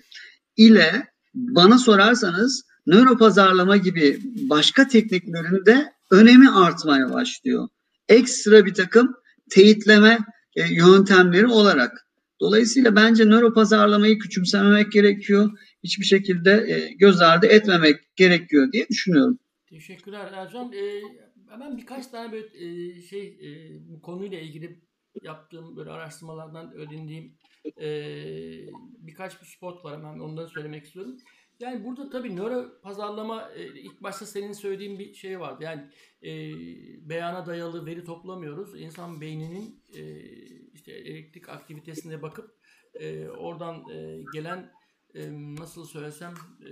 ile bana sorarsanız nöro pazarlama gibi başka tekniklerin de önemi artmaya başlıyor. Ekstra bir takım teyitleme e, yöntemleri olarak. Dolayısıyla bence nöro pazarlamayı küçümsememek gerekiyor. Hiçbir şekilde e, göz ardı etmemek gerekiyor diye düşünüyorum. Teşekkürler Ercan. Ee, ben birkaç tane böyle e, şey e, bu konuyla ilgili yaptığım böyle araştırmalardan öğrendiğim e, birkaç bir spot var hemen onları söylemek istiyorum. Yani burada tabii nöro pazarlama e, ilk başta senin söylediğin bir şey vardı. Yani e, beyana dayalı veri toplamıyoruz. İnsan beyninin e, işte elektrik aktivitesine bakıp e, oradan e, gelen e, nasıl söylesem e,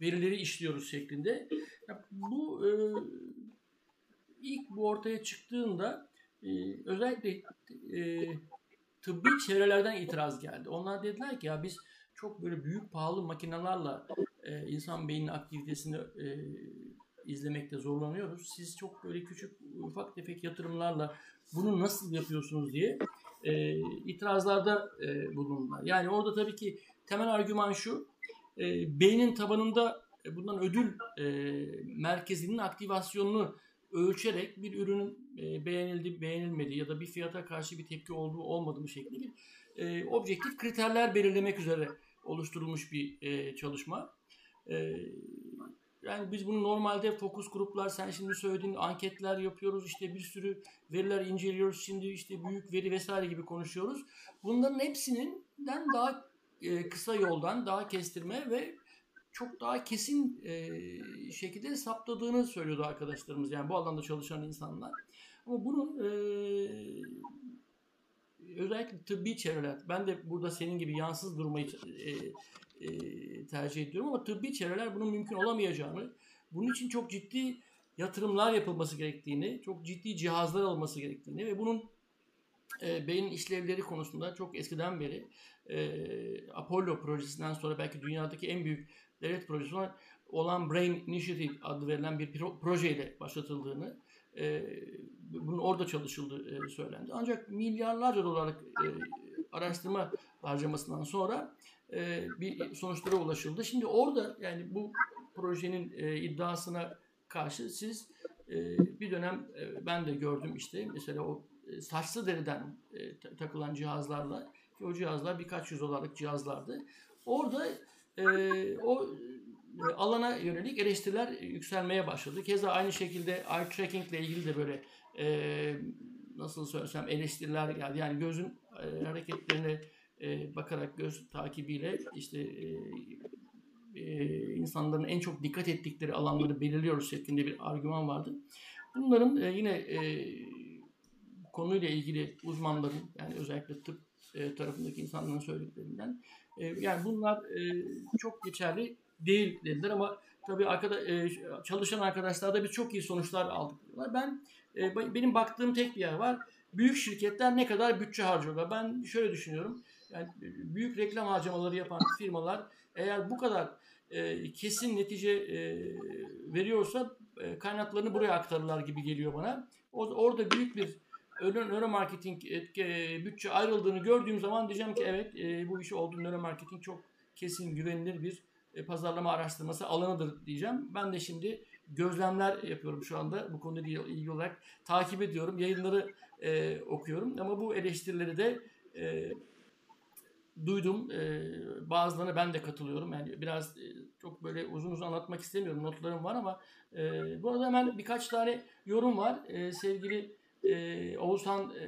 verileri işliyoruz şeklinde. Ya bu e, ilk bu ortaya çıktığında e, özellikle e, tıbbi çevrelerden itiraz geldi. Onlar dediler ki ya biz çok böyle büyük pahalı makinelerle e, insan beyninin aktivitesini e, izlemekte zorlanıyoruz. Siz çok böyle küçük ufak tefek yatırımlarla bunu nasıl yapıyorsunuz diye e, itirazlarda e, bulundular. Yani orada tabii ki temel argüman şu, e, beynin tabanında e, bundan ödül e, merkezinin aktivasyonunu ölçerek bir ürünün e, beğenildi, beğenilmedi ya da bir fiyata karşı bir tepki olduğu olmadığı mı şeklinde bir e, objektif kriterler belirlemek üzere oluşturulmuş bir e, çalışma. Yani biz bunu normalde fokus gruplar, sen şimdi söylediğin anketler yapıyoruz, işte bir sürü veriler inceliyoruz, şimdi işte büyük veri vesaire gibi konuşuyoruz. Bunların hepsinin daha kısa yoldan, daha kestirme ve çok daha kesin e, şekilde saptadığını söylüyordu arkadaşlarımız. Yani bu alanda çalışan insanlar. Ama bunun e, özellikle tıbbi çevreler, ben de burada senin gibi yansız durmayı e, e, tercih ediyorum ama tıbbi çevreler bunun mümkün olamayacağını, bunun için çok ciddi yatırımlar yapılması gerektiğini, çok ciddi cihazlar alınması gerektiğini ve bunun e, beyin işlevleri konusunda çok eskiden beri e, Apollo projesinden sonra belki dünyadaki en büyük devlet projesi olan, olan Brain Initiative adı verilen bir pro- projeyle başlatıldığını, e, bunun orada çalışıldığı e, söylendi. Ancak milyarlarca dolarlık e, araştırma harcamasından sonra e, bir sonuçlara ulaşıldı. Şimdi orada yani bu projenin e, iddiasına karşı siz e, bir dönem e, ben de gördüm işte mesela o e, saçlı deriden e, takılan cihazlarla o cihazlar birkaç yüz dolarlık cihazlardı. Orada e, o alana yönelik eleştiriler yükselmeye başladı. Keza aynı şekilde eye tracking ile ilgili de böyle e, nasıl söylesem eleştiriler geldi. Yani gözün e, hareketlerine e, bakarak göz takibiyle işte e, e, insanların en çok dikkat ettikleri alanları belirliyoruz şeklinde bir argüman vardı. Bunların e, yine e, konuyla ilgili uzmanların yani özellikle tıp e, tarafındaki insanların söylediklerinden e, yani bunlar e, çok geçerli değil dediler ama tabii arkada, e, çalışan arkadaşlar da biz çok iyi sonuçlar aldık diyorlar. Ben e, benim baktığım tek bir yer var. Büyük şirketler ne kadar bütçe harcıyorlar? Ben şöyle düşünüyorum. Yani büyük reklam harcamaları yapan firmalar eğer bu kadar e, kesin netice e, veriyorsa e, kaynaklarını buraya aktarırlar gibi geliyor bana. Orada büyük bir nöromarketing e, bütçe ayrıldığını gördüğüm zaman diyeceğim ki evet e, bu işi oldu nöromarketing çok kesin güvenilir bir e, pazarlama araştırması alanıdır diyeceğim. Ben de şimdi gözlemler yapıyorum şu anda bu konuyla ilgili olarak takip ediyorum yayınları e, okuyorum ama bu eleştirileri de e, duydum. E, bazılarına ben de katılıyorum. Yani biraz e, çok böyle uzun uzun anlatmak istemiyorum. Notlarım var ama e, bu arada hemen birkaç tane yorum var. E, sevgili e, Oğuzhan e,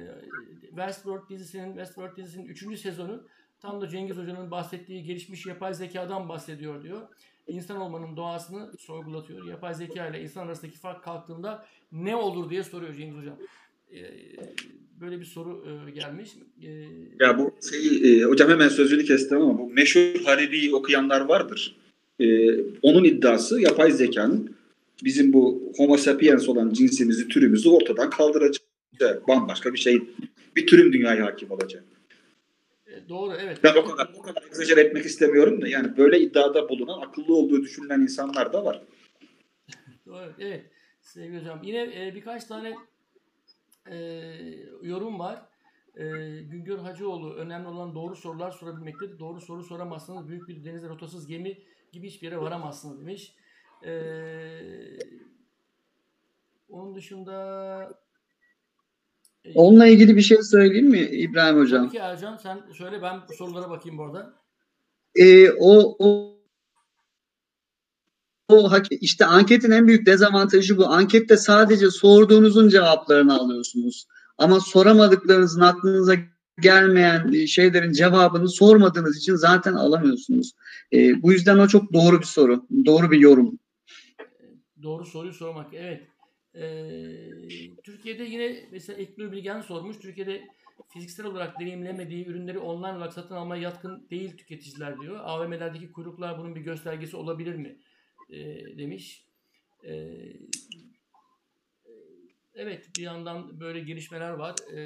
Westworld dizisinin Westworld dizisinin 3. sezonu tam da Cengiz Hoca'nın bahsettiği gelişmiş yapay zekadan bahsediyor diyor. İnsan olmanın doğasını sorgulatıyor. Yapay zeka ile insan arasındaki fark kalktığında ne olur diye soruyor Cengiz Hocam. Böyle bir soru gelmiş. Ya bu şey, e, hocam hemen sözünü kestim ama bu meşhur Hariri'yi okuyanlar vardır. Onun iddiası yapay zekanın bizim bu homo sapiens olan cinsimizi, türümüzü ortadan kaldıracak. Bambaşka bir şey. Bir türün dünyaya hakim olacak. E, doğru evet. Ben o kadar, o kadar egzajer etmek istemiyorum da yani böyle iddiada bulunan akıllı olduğu düşünülen insanlar da var. doğru evet sevgili hocam. Yine e, birkaç tane e, yorum var. E, Güngör Hacıoğlu önemli olan doğru sorular sorabilmektedir. Doğru soru soramazsanız büyük bir denizde rotasız gemi gibi hiçbir yere varamazsınız demiş. E, onun dışında Onunla ilgili bir şey söyleyeyim mi İbrahim Hocam? Tabii ki Ercan sen söyle ben sorulara bakayım bu arada. Ee, o, o o işte anketin en büyük dezavantajı bu. Ankette sadece sorduğunuzun cevaplarını alıyorsunuz. Ama soramadıklarınızın aklınıza gelmeyen şeylerin cevabını sormadığınız için zaten alamıyorsunuz. E, bu yüzden o çok doğru bir soru. Doğru bir yorum. Doğru soruyu sormak. Evet. Türkiye'de yine mesela Eknur Bilgen sormuş. Türkiye'de fiziksel olarak deneyimlemediği ürünleri online olarak satın almaya yatkın değil tüketiciler diyor. AVM'lerdeki kuyruklar bunun bir göstergesi olabilir mi? E, demiş. E, evet bir yandan böyle gelişmeler var. E,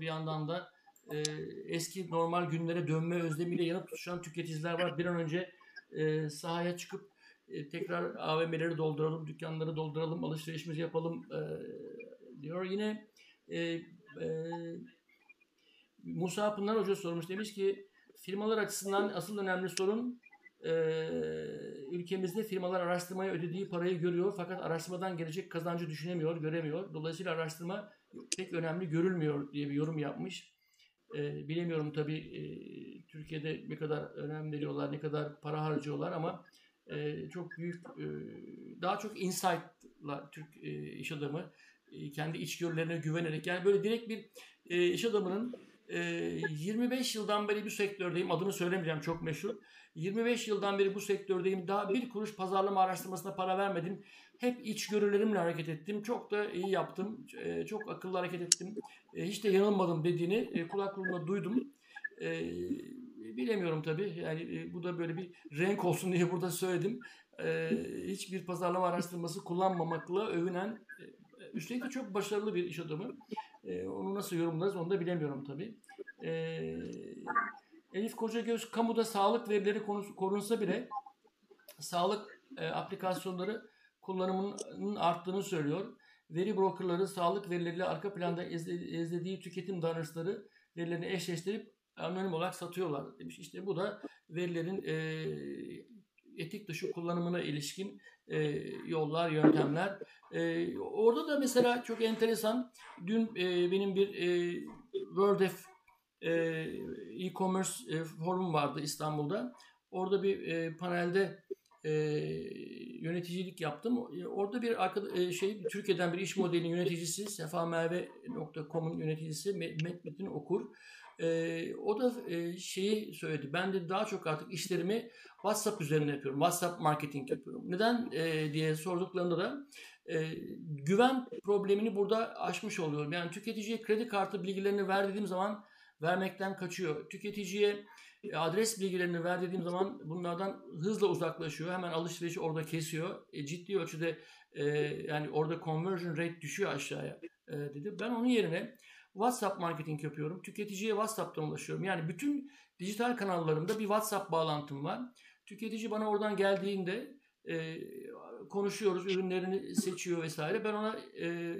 bir yandan da e, eski normal günlere dönme özlemiyle yanıp tutuşan tüketiciler var. Bir an önce e, sahaya çıkıp e, tekrar AVM'leri dolduralım, dükkanları dolduralım, alışverişimizi yapalım e, diyor. Yine e, e, Musa Pınar Hoca sormuş. Demiş ki firmalar açısından asıl önemli sorun e, ülkemizde firmalar araştırmaya ödediği parayı görüyor fakat araştırmadan gelecek kazancı düşünemiyor, göremiyor. Dolayısıyla araştırma pek önemli görülmüyor diye bir yorum yapmış. E, bilemiyorum tabii e, Türkiye'de ne kadar önem veriyorlar, ne kadar para harcıyorlar ama e, çok büyük, e, daha çok insight'la Türk e, iş adamı e, kendi içgörülerine güvenerek yani böyle direkt bir e, iş adamının e, 25 yıldan beri bu sektördeyim adını söylemeyeceğim çok meşhur. 25 yıldan beri bu sektördeyim daha bir kuruş pazarlama araştırmasına para vermedim. Hep içgörülerimle hareket ettim çok da iyi yaptım e, çok akıllı hareket ettim. E, hiç de yanılmadım dediğini e, kulaklarımda duydum. E, bilemiyorum tabii yani e, bu da böyle bir renk olsun diye burada söyledim e, hiçbir pazarlama araştırması kullanmamakla övünen Üstelik de çok başarılı bir iş adamı. E, onu nasıl yorumlarız onu da bilemiyorum tabii. E, Elif Kocagöz kamuda sağlık verileri korunsa bile sağlık e, aplikasyonları kullanımının arttığını söylüyor. Veri brokerları sağlık verileriyle arka planda izlediği tüketim danışları verilerini eşleştirip anonim olarak satıyorlar demiş. İşte bu da verilerin e, etik dışı kullanımına ilişkin e, yollar, yöntemler. E, orada da mesela çok enteresan, dün e, benim bir e, World of e, e-commerce e, forum vardı İstanbul'da. Orada bir e, panelde e, yöneticilik yaptım. Orada bir arkadaş, e, şey Türkiye'den bir iş modelinin yöneticisi sefamerve.com'un yöneticisi Metin Okur. E, o da e, şeyi söyledi. Ben de daha çok artık işlerimi WhatsApp üzerinde yapıyorum. WhatsApp marketing yapıyorum. Neden e, diye sorduklarında da e, güven problemini burada aşmış oluyorum. Yani tüketiciye kredi kartı bilgilerini verdiğim zaman vermekten kaçıyor. Tüketiciye adres bilgilerini verdiğim zaman bunlardan hızla uzaklaşıyor. Hemen alışverişi orada kesiyor. E, ciddi ölçüde e, yani orada conversion rate düşüyor aşağıya e, dedi. Ben onun yerine WhatsApp marketing yapıyorum. Tüketiciye WhatsApp'tan ulaşıyorum. Yani bütün dijital kanallarımda bir WhatsApp bağlantım var. Tüketici bana oradan geldiğinde e, konuşuyoruz, ürünlerini seçiyor vesaire. Ben ona e,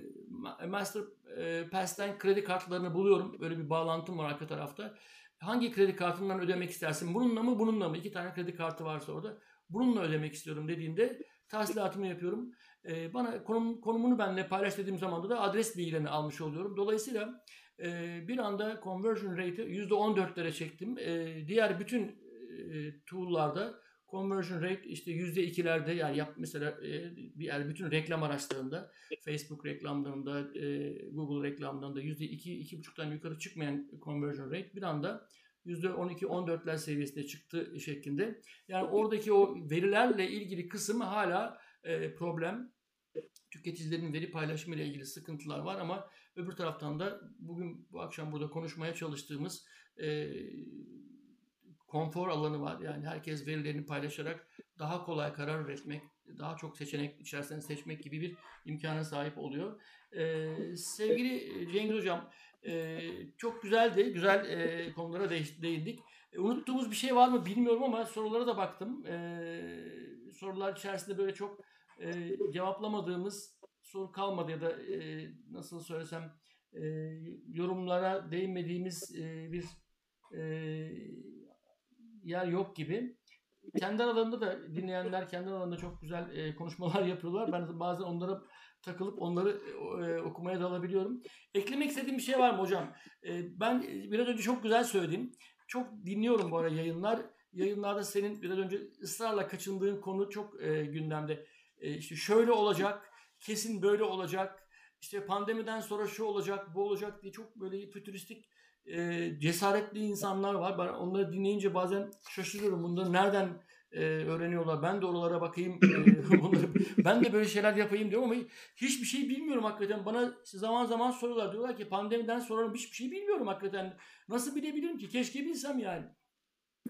Master e, Pass'ten kredi kartlarını buluyorum. Böyle bir bağlantım var arka tarafta. Hangi kredi kartından ödemek istersin? Bununla mı bununla mı? İki tane kredi kartı varsa orada. Bununla ödemek istiyorum dediğinde tahsilatımı yapıyorum. E, bana konum, konumunu benimle paylaş dediğim zaman da adres bilgilerini almış oluyorum. Dolayısıyla e, bir anda conversion rate'i %14'lere çektim. E, diğer bütün e, tool'larda conversion rate işte %2'lerde yani yap mesela e, yani bütün reklam araçlarında Facebook reklamlarında e, Google reklamlarında %2 2,5'tan yukarı çıkmayan conversion rate bir anda %12-14'ler seviyesinde çıktı şeklinde. Yani oradaki o verilerle ilgili kısım hala e, problem. Tüketicilerin veri paylaşımı ile ilgili sıkıntılar var ama öbür taraftan da bugün bu akşam burada konuşmaya çalıştığımız e, konfor alanı var. Yani herkes verilerini paylaşarak daha kolay karar üretmek, daha çok seçenek içerisinde seçmek gibi bir imkana sahip oluyor. Ee, sevgili Cengiz Hocam, e, çok güzeldi, güzel e, konulara değindik. E, unuttuğumuz bir şey var mı bilmiyorum ama sorulara da baktım. E, sorular içerisinde böyle çok e, cevaplamadığımız soru kalmadı ya da e, nasıl söylesem e, yorumlara değinmediğimiz e, bir e, yer yok gibi. Kendi aralarında da dinleyenler kendi aralarında çok güzel e, konuşmalar yapıyorlar. Ben bazen onlara takılıp onları e, okumaya dalabiliyorum. Eklemek istediğim bir şey var mı hocam? E, ben biraz önce çok güzel söyledim. Çok dinliyorum bu ara yayınlar. Yayınlarda senin biraz önce ısrarla kaçındığın konu çok e, gündemde. E, işte şöyle olacak, kesin böyle olacak. İşte pandemiden sonra şu olacak, bu olacak diye çok böyle fütüristik e, cesaretli insanlar var. Ben onları dinleyince bazen şaşırıyorum. Bunları nereden e, öğreniyorlar. Ben de oralara bakayım. E, ben de böyle şeyler yapayım diyorum ama hiçbir şey bilmiyorum hakikaten. Bana zaman zaman soruyorlar. Diyorlar ki pandemiden sonra hiçbir şey bilmiyorum hakikaten. Nasıl bilebilirim ki? Keşke bilsem yani.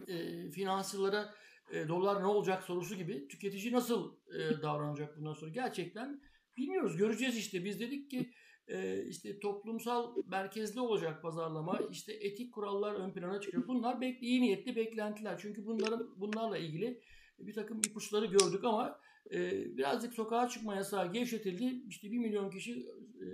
E, finansçılara e, dolar ne olacak sorusu gibi tüketici nasıl e, davranacak bundan sonra gerçekten bilmiyoruz. Göreceğiz işte. Biz dedik ki e, işte toplumsal merkezli olacak pazarlama, işte etik kurallar ön plana çıkıyor. Bunlar bek iyi niyetli beklentiler. Çünkü bunların bunlarla ilgili bir takım ipuçları gördük ama e, birazcık sokağa çıkma yasağı gevşetildi. İşte bir milyon kişi e,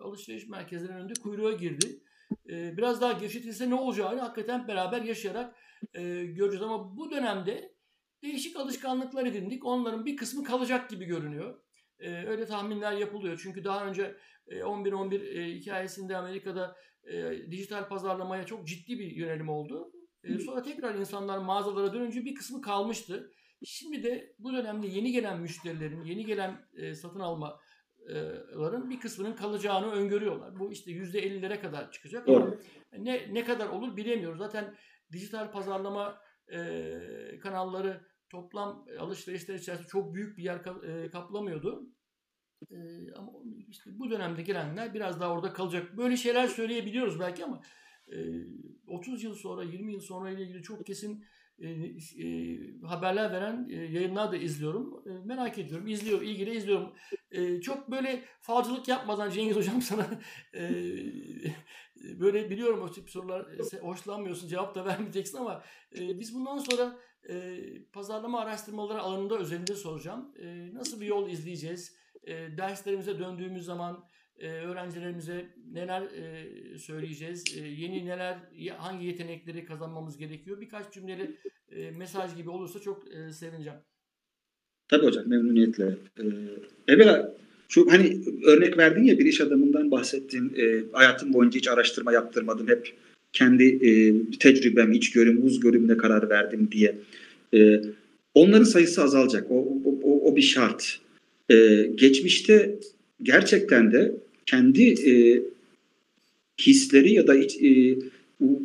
alışveriş merkezlerinin önünde kuyruğa girdi. E, biraz daha gevşetilse ne olacağını hakikaten beraber yaşayarak e, göreceğiz. Ama bu dönemde değişik alışkanlıklar edindik. Onların bir kısmı kalacak gibi görünüyor. E, öyle tahminler yapılıyor. Çünkü daha önce 11-11 e, hikayesinde Amerika'da e, dijital pazarlamaya çok ciddi bir yönelim oldu. E, sonra tekrar insanlar mağazalara dönünce bir kısmı kalmıştı. Şimdi de bu dönemde yeni gelen müşterilerin, yeni gelen e, satın almaların bir kısmının kalacağını öngörüyorlar. Bu işte %50'lere kadar çıkacak ama ne ne kadar olur bilemiyoruz. Zaten dijital pazarlama e, kanalları toplam alışverişler içerisinde çok büyük bir yer kaplamıyordu. Ee, ama işte bu dönemde gelenler biraz daha orada kalacak. Böyle şeyler söyleyebiliyoruz belki ama e, 30 yıl sonra, 20 yıl sonra ile ilgili çok kesin e, e, haberler veren e, yayınlar da izliyorum. E, merak ediyorum. İzliyor, ilgili izliyorum. E, çok böyle falcılık yapmadan Cengiz Hocam sana e, böyle biliyorum o tip sorular e, hoşlanmıyorsun, cevap da vermeyeceksin ama e, biz bundan sonra e, pazarlama araştırmaları alanında özelinde soracağım. E, nasıl bir yol izleyeceğiz? e, derslerimize döndüğümüz zaman e, öğrencilerimize neler e, söyleyeceğiz, e, yeni neler, hangi yetenekleri kazanmamız gerekiyor. Birkaç cümleli e, mesaj gibi olursa çok e, sevineceğim. Tabii hocam memnuniyetle. Ee, evvela şu hani örnek verdin ya bir iş adamından bahsettin. E, hayatım boyunca hiç araştırma yaptırmadım. Hep kendi e, tecrübem, içgörüm, uzgörümle karar verdim diye. E, onların sayısı azalacak. O, o, o, bir şart. Ee, geçmişte gerçekten de kendi e, hisleri ya da iç, e,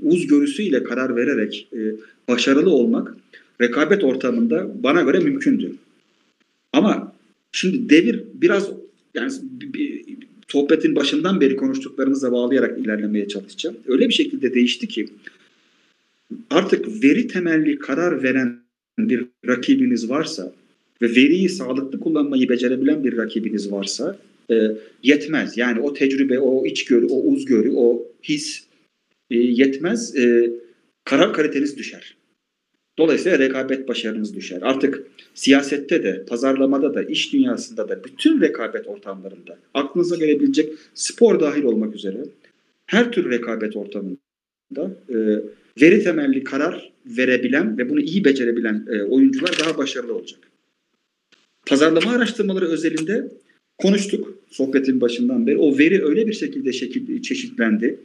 uzgörüsüyle karar vererek e, başarılı olmak rekabet ortamında bana göre mümkündü. Ama şimdi devir biraz yani bir, sohbetin başından beri konuştuklarımıza bağlayarak ilerlemeye çalışacağım. Öyle bir şekilde değişti ki artık veri temelli karar veren bir rakibiniz varsa ve veriyi sağlıklı kullanmayı becerebilen bir rakibiniz varsa e, yetmez. Yani o tecrübe, o içgörü, o uzgörü, o his e, yetmez. E, karar kaliteniz düşer. Dolayısıyla rekabet başarınız düşer. Artık siyasette de, pazarlamada da, iş dünyasında da, bütün rekabet ortamlarında, aklınıza gelebilecek spor dahil olmak üzere her tür rekabet ortamında e, veri temelli karar verebilen ve bunu iyi becerebilen e, oyuncular daha başarılı olacak. Pazarlama araştırmaları özelinde konuştuk sohbetin başından beri. O veri öyle bir şekilde şekil, çeşitlendi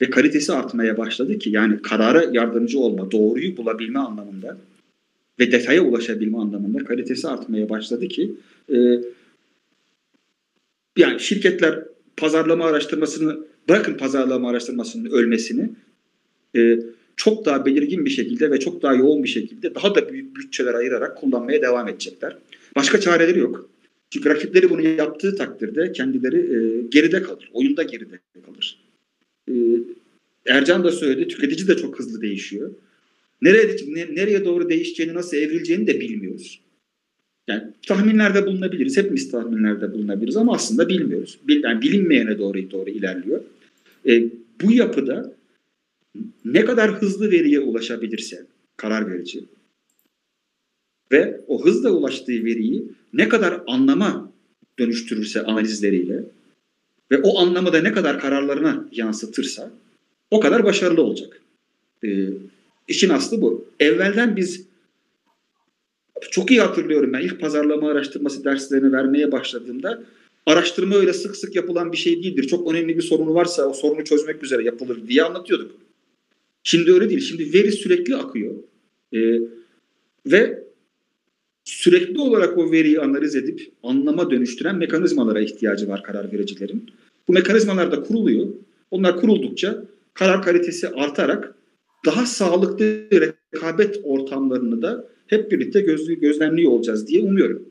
ve kalitesi artmaya başladı ki yani karara yardımcı olma, doğruyu bulabilme anlamında ve detaya ulaşabilme anlamında kalitesi artmaya başladı ki e, yani şirketler pazarlama araştırmasını bırakın pazarlama araştırmasının ölmesini e, çok daha belirgin bir şekilde ve çok daha yoğun bir şekilde daha da büyük bütçeler ayırarak kullanmaya devam edecekler. Başka çareleri yok. Çünkü rakipleri bunu yaptığı takdirde kendileri e, geride kalır. Oyunda geride kalır. E, Ercan da söyledi. Tüketici de çok hızlı değişiyor. Nereye, ne, nereye doğru değişeceğini, nasıl evrileceğini de bilmiyoruz. Yani tahminlerde bulunabiliriz. Hepimiz tahminlerde bulunabiliriz ama aslında bilmiyoruz. Bil, yani bilinmeyene doğru doğru ilerliyor. E, bu yapıda ne kadar hızlı veriye ulaşabilirse karar verici, ve o hızla ulaştığı veriyi ne kadar anlama dönüştürürse analizleriyle ve o anlamı da ne kadar kararlarına yansıtırsa o kadar başarılı olacak. Ee, işin aslı bu. Evvelden biz çok iyi hatırlıyorum ben ilk pazarlama araştırması derslerini vermeye başladığımda araştırma öyle sık sık yapılan bir şey değildir. Çok önemli bir sorunu varsa o sorunu çözmek üzere yapılır diye anlatıyorduk. Şimdi öyle değil. Şimdi veri sürekli akıyor. Ee, ve sürekli olarak o veriyi analiz edip anlama dönüştüren mekanizmalara ihtiyacı var karar vericilerin. Bu mekanizmalar da kuruluyor. Onlar kuruldukça karar kalitesi artarak daha sağlıklı rekabet ortamlarını da hep birlikte gözlü, gözlemliyor olacağız diye umuyorum.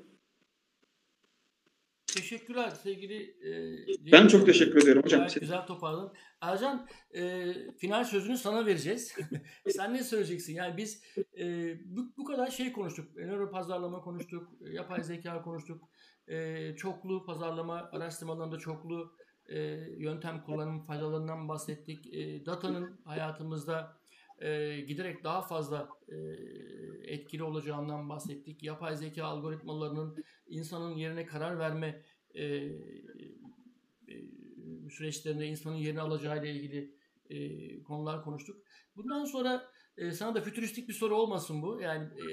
Teşekkürler sevgili. E, ben çok teşekkür ederim hocam. Güzel toparladın. Ercan e, final sözünü sana vereceğiz. Sen ne söyleyeceksin? Yani biz e, bu, bu kadar şey konuştuk. Nöro pazarlama konuştuk. Yapay zeka konuştuk. E, çoklu pazarlama araştırmalarında çoklu e, yöntem kullanım faydalarından bahsettik. E, datanın hayatımızda e, giderek daha fazla e, etkili olacağından bahsettik. Yapay zeka algoritmalarının insanın yerine karar verme e, süreçlerinde insanın yerini alacağı ile ilgili e, konular konuştuk. Bundan sonra e, sana da fütüristik bir soru olmasın bu. Yani e,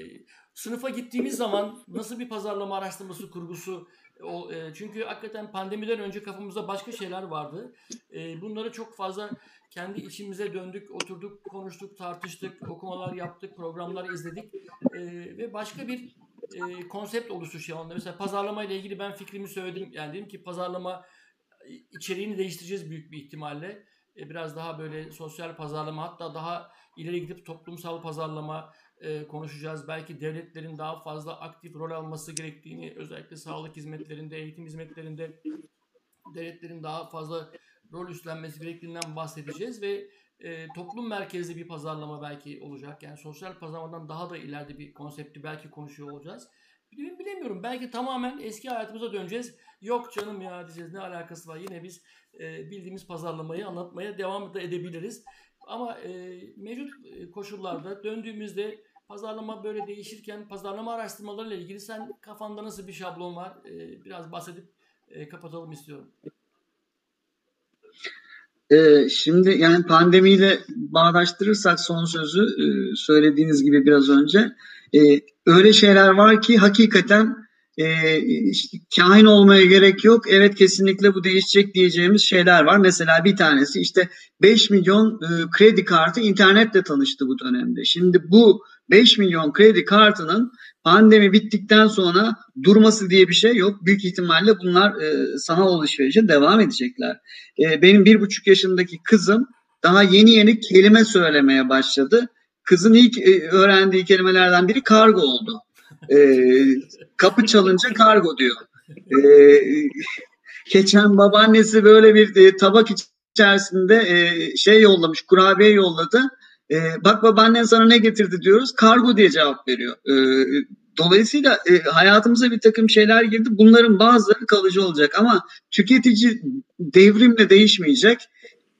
sınıfa gittiğimiz zaman nasıl bir pazarlama araştırması kurgusu o, e, çünkü hakikaten pandemiden önce kafamızda başka şeyler vardı. E, bunları çok fazla kendi içimize döndük, oturduk, konuştuk, tartıştık, okumalar yaptık, programlar izledik e, ve başka bir e, konsept oluştu şu anda. Mesela pazarlama ile ilgili ben fikrimi söyledim. Yani dedim ki pazarlama içeriğini değiştireceğiz büyük bir ihtimalle. E, biraz daha böyle sosyal pazarlama hatta daha ileri gidip toplumsal pazarlama e, konuşacağız. Belki devletlerin daha fazla aktif rol alması gerektiğini özellikle sağlık hizmetlerinde, eğitim hizmetlerinde devletlerin daha fazla rol üstlenmesi gerektiğinden bahsedeceğiz ve e, toplum merkezli bir pazarlama belki olacak. Yani sosyal pazarlamadan daha da ileride bir konsepti belki konuşuyor olacağız. Bilemiyorum. Belki tamamen eski hayatımıza döneceğiz. Yok canım ya diyeceğiz. Ne alakası var? Yine biz e, bildiğimiz pazarlamayı anlatmaya devam da edebiliriz. Ama e, mevcut e, koşullarda döndüğümüzde pazarlama böyle değişirken pazarlama araştırmalarıyla ilgili sen kafanda nasıl bir şablon var? E, biraz bahsedip e, kapatalım istiyorum. Ee, şimdi yani pandemiyle bağdaştırırsak son sözü e, söylediğiniz gibi biraz önce e, öyle şeyler var ki hakikaten e, işte, kahin olmaya gerek yok. Evet kesinlikle bu değişecek diyeceğimiz şeyler var. Mesela bir tanesi işte 5 milyon e, kredi kartı internetle tanıştı bu dönemde. Şimdi bu 5 milyon kredi kartının pandemi bittikten sonra durması diye bir şey yok. Büyük ihtimalle bunlar e, sanal alışverişe devam edecekler. E, benim bir buçuk yaşındaki kızım daha yeni yeni kelime söylemeye başladı. Kızın ilk e, öğrendiği kelimelerden biri kargo oldu. E, kapı çalınca kargo diyor. E, geçen babaannesi böyle bir e, tabak içerisinde e, şey yollamış, kurabiye yolladı. E, bak babaannen sana ne getirdi diyoruz. Kargo diye cevap veriyor. E, dolayısıyla e, hayatımıza bir takım şeyler girdi. Bunların bazıları kalıcı olacak ama tüketici devrimle değişmeyecek.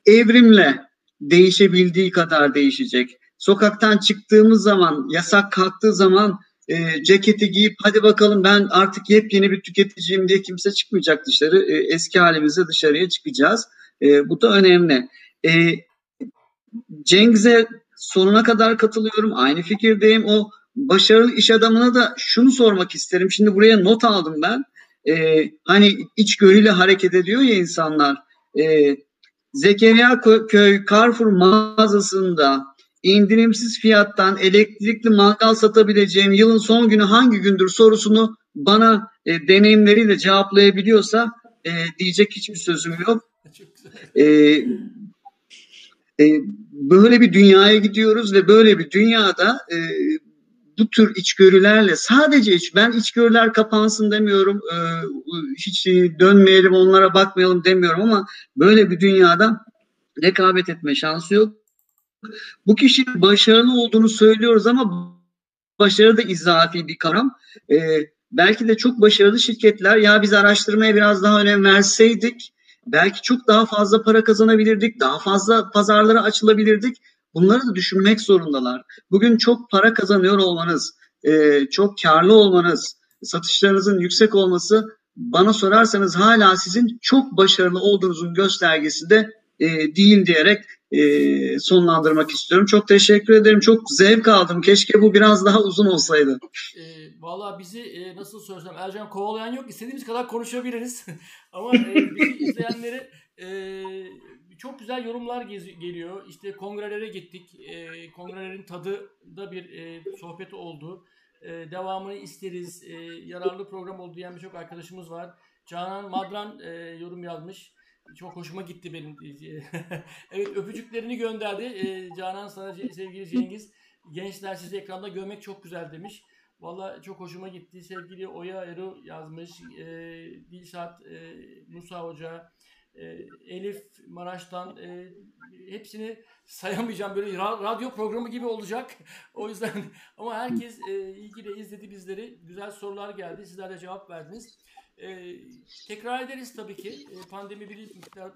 Evrimle değişebildiği kadar değişecek. Sokaktan çıktığımız zaman, yasak kalktığı zaman e, ceketi giyip hadi bakalım ben artık yepyeni bir tüketiciyim diye kimse çıkmayacak dışarı. E, eski halimizde dışarıya çıkacağız. E, bu da önemli. E, Cengiz'e sonuna kadar katılıyorum. Aynı fikirdeyim. O başarılı iş adamına da şunu sormak isterim. Şimdi buraya not aldım ben. E, hani içgörüyle hareket ediyor ya insanlar. E, Zekeriya Köy Carrefour mağazasında indirimsiz fiyattan elektrikli mangal satabileceğim yılın son günü hangi gündür sorusunu bana e, deneyimleriyle cevaplayabiliyorsa e, diyecek hiçbir sözüm yok. E, e, böyle bir dünyaya gidiyoruz ve böyle bir dünyada e, bu tür içgörülerle sadece iç, ben içgörüler kapansın demiyorum, e, hiç dönmeyelim onlara bakmayalım demiyorum ama böyle bir dünyada rekabet etme şansı yok. Bu kişinin başarılı olduğunu söylüyoruz ama başarı da izafi bir kavram. Ee, belki de çok başarılı şirketler ya biz araştırmaya biraz daha önem verseydik belki çok daha fazla para kazanabilirdik, daha fazla pazarlara açılabilirdik. Bunları da düşünmek zorundalar. Bugün çok para kazanıyor olmanız, e, çok karlı olmanız, satışlarınızın yüksek olması bana sorarsanız hala sizin çok başarılı olduğunuzun göstergesi de e, değil diyerek e, sonlandırmak istiyorum. Çok teşekkür ederim. Çok zevk aldım. Keşke bu biraz daha uzun olsaydı. E, Valla bizi e, nasıl söylesem Ercan kovalayan yok. İstediğimiz kadar konuşabiliriz. Ama e, bizi izleyenleri e, çok güzel yorumlar gez- geliyor. İşte kongrelere gittik. E, kongrelerin tadı da bir e, sohbet oldu. E, devamını isteriz. E, yararlı program oldu diyen birçok arkadaşımız var. Canan Madran e, yorum yazmış. Çok hoşuma gitti benim. evet öpücüklerini gönderdi. Ee, Canan sana sevgili Cengiz. Gençler sizi ekranda görmek çok güzel demiş. Valla çok hoşuma gitti. Sevgili Oya Eru yazmış. E, Dilşat, e, Musa Hoca, e, Elif Maraş'tan e, hepsini sayamayacağım. Böyle radyo programı gibi olacak. o yüzden ama herkes e, ilgiyle izledi bizleri. Güzel sorular geldi. Sizler de cevap verdiniz. E, tekrar ederiz tabii ki. E, pandemi bir miktar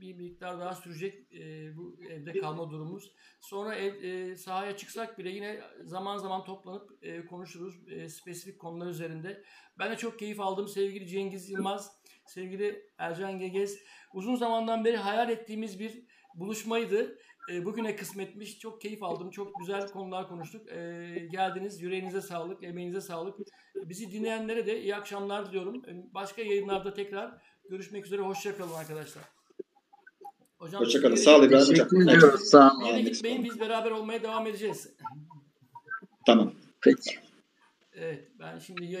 bir miktar daha sürecek e, bu evde kalma durumumuz. Sonra ev, e, sahaya çıksak bile yine zaman zaman toplanıp e, konuşuruz e, spesifik konular üzerinde. Ben de çok keyif aldım sevgili Cengiz Yılmaz, sevgili Ercan Gegez. Uzun zamandan beri hayal ettiğimiz bir buluşmaydı. E, bugüne kısmetmiş. Çok keyif aldım. Çok güzel konular konuştuk. E, geldiniz. Yüreğinize sağlık, emeğinize sağlık. Bizi dinleyenlere de iyi akşamlar diliyorum. Başka yayınlarda tekrar görüşmek üzere. Hoşçakalın arkadaşlar. Hocam, Hoşçakalın. Sağ olun İbrahim Hocam. Teşekkür ediyoruz. Sağ olun. Bir yere gitmeyin. Biz beraber olmaya devam edeceğiz. Tamam. Peki. Evet. Ben şimdi yayın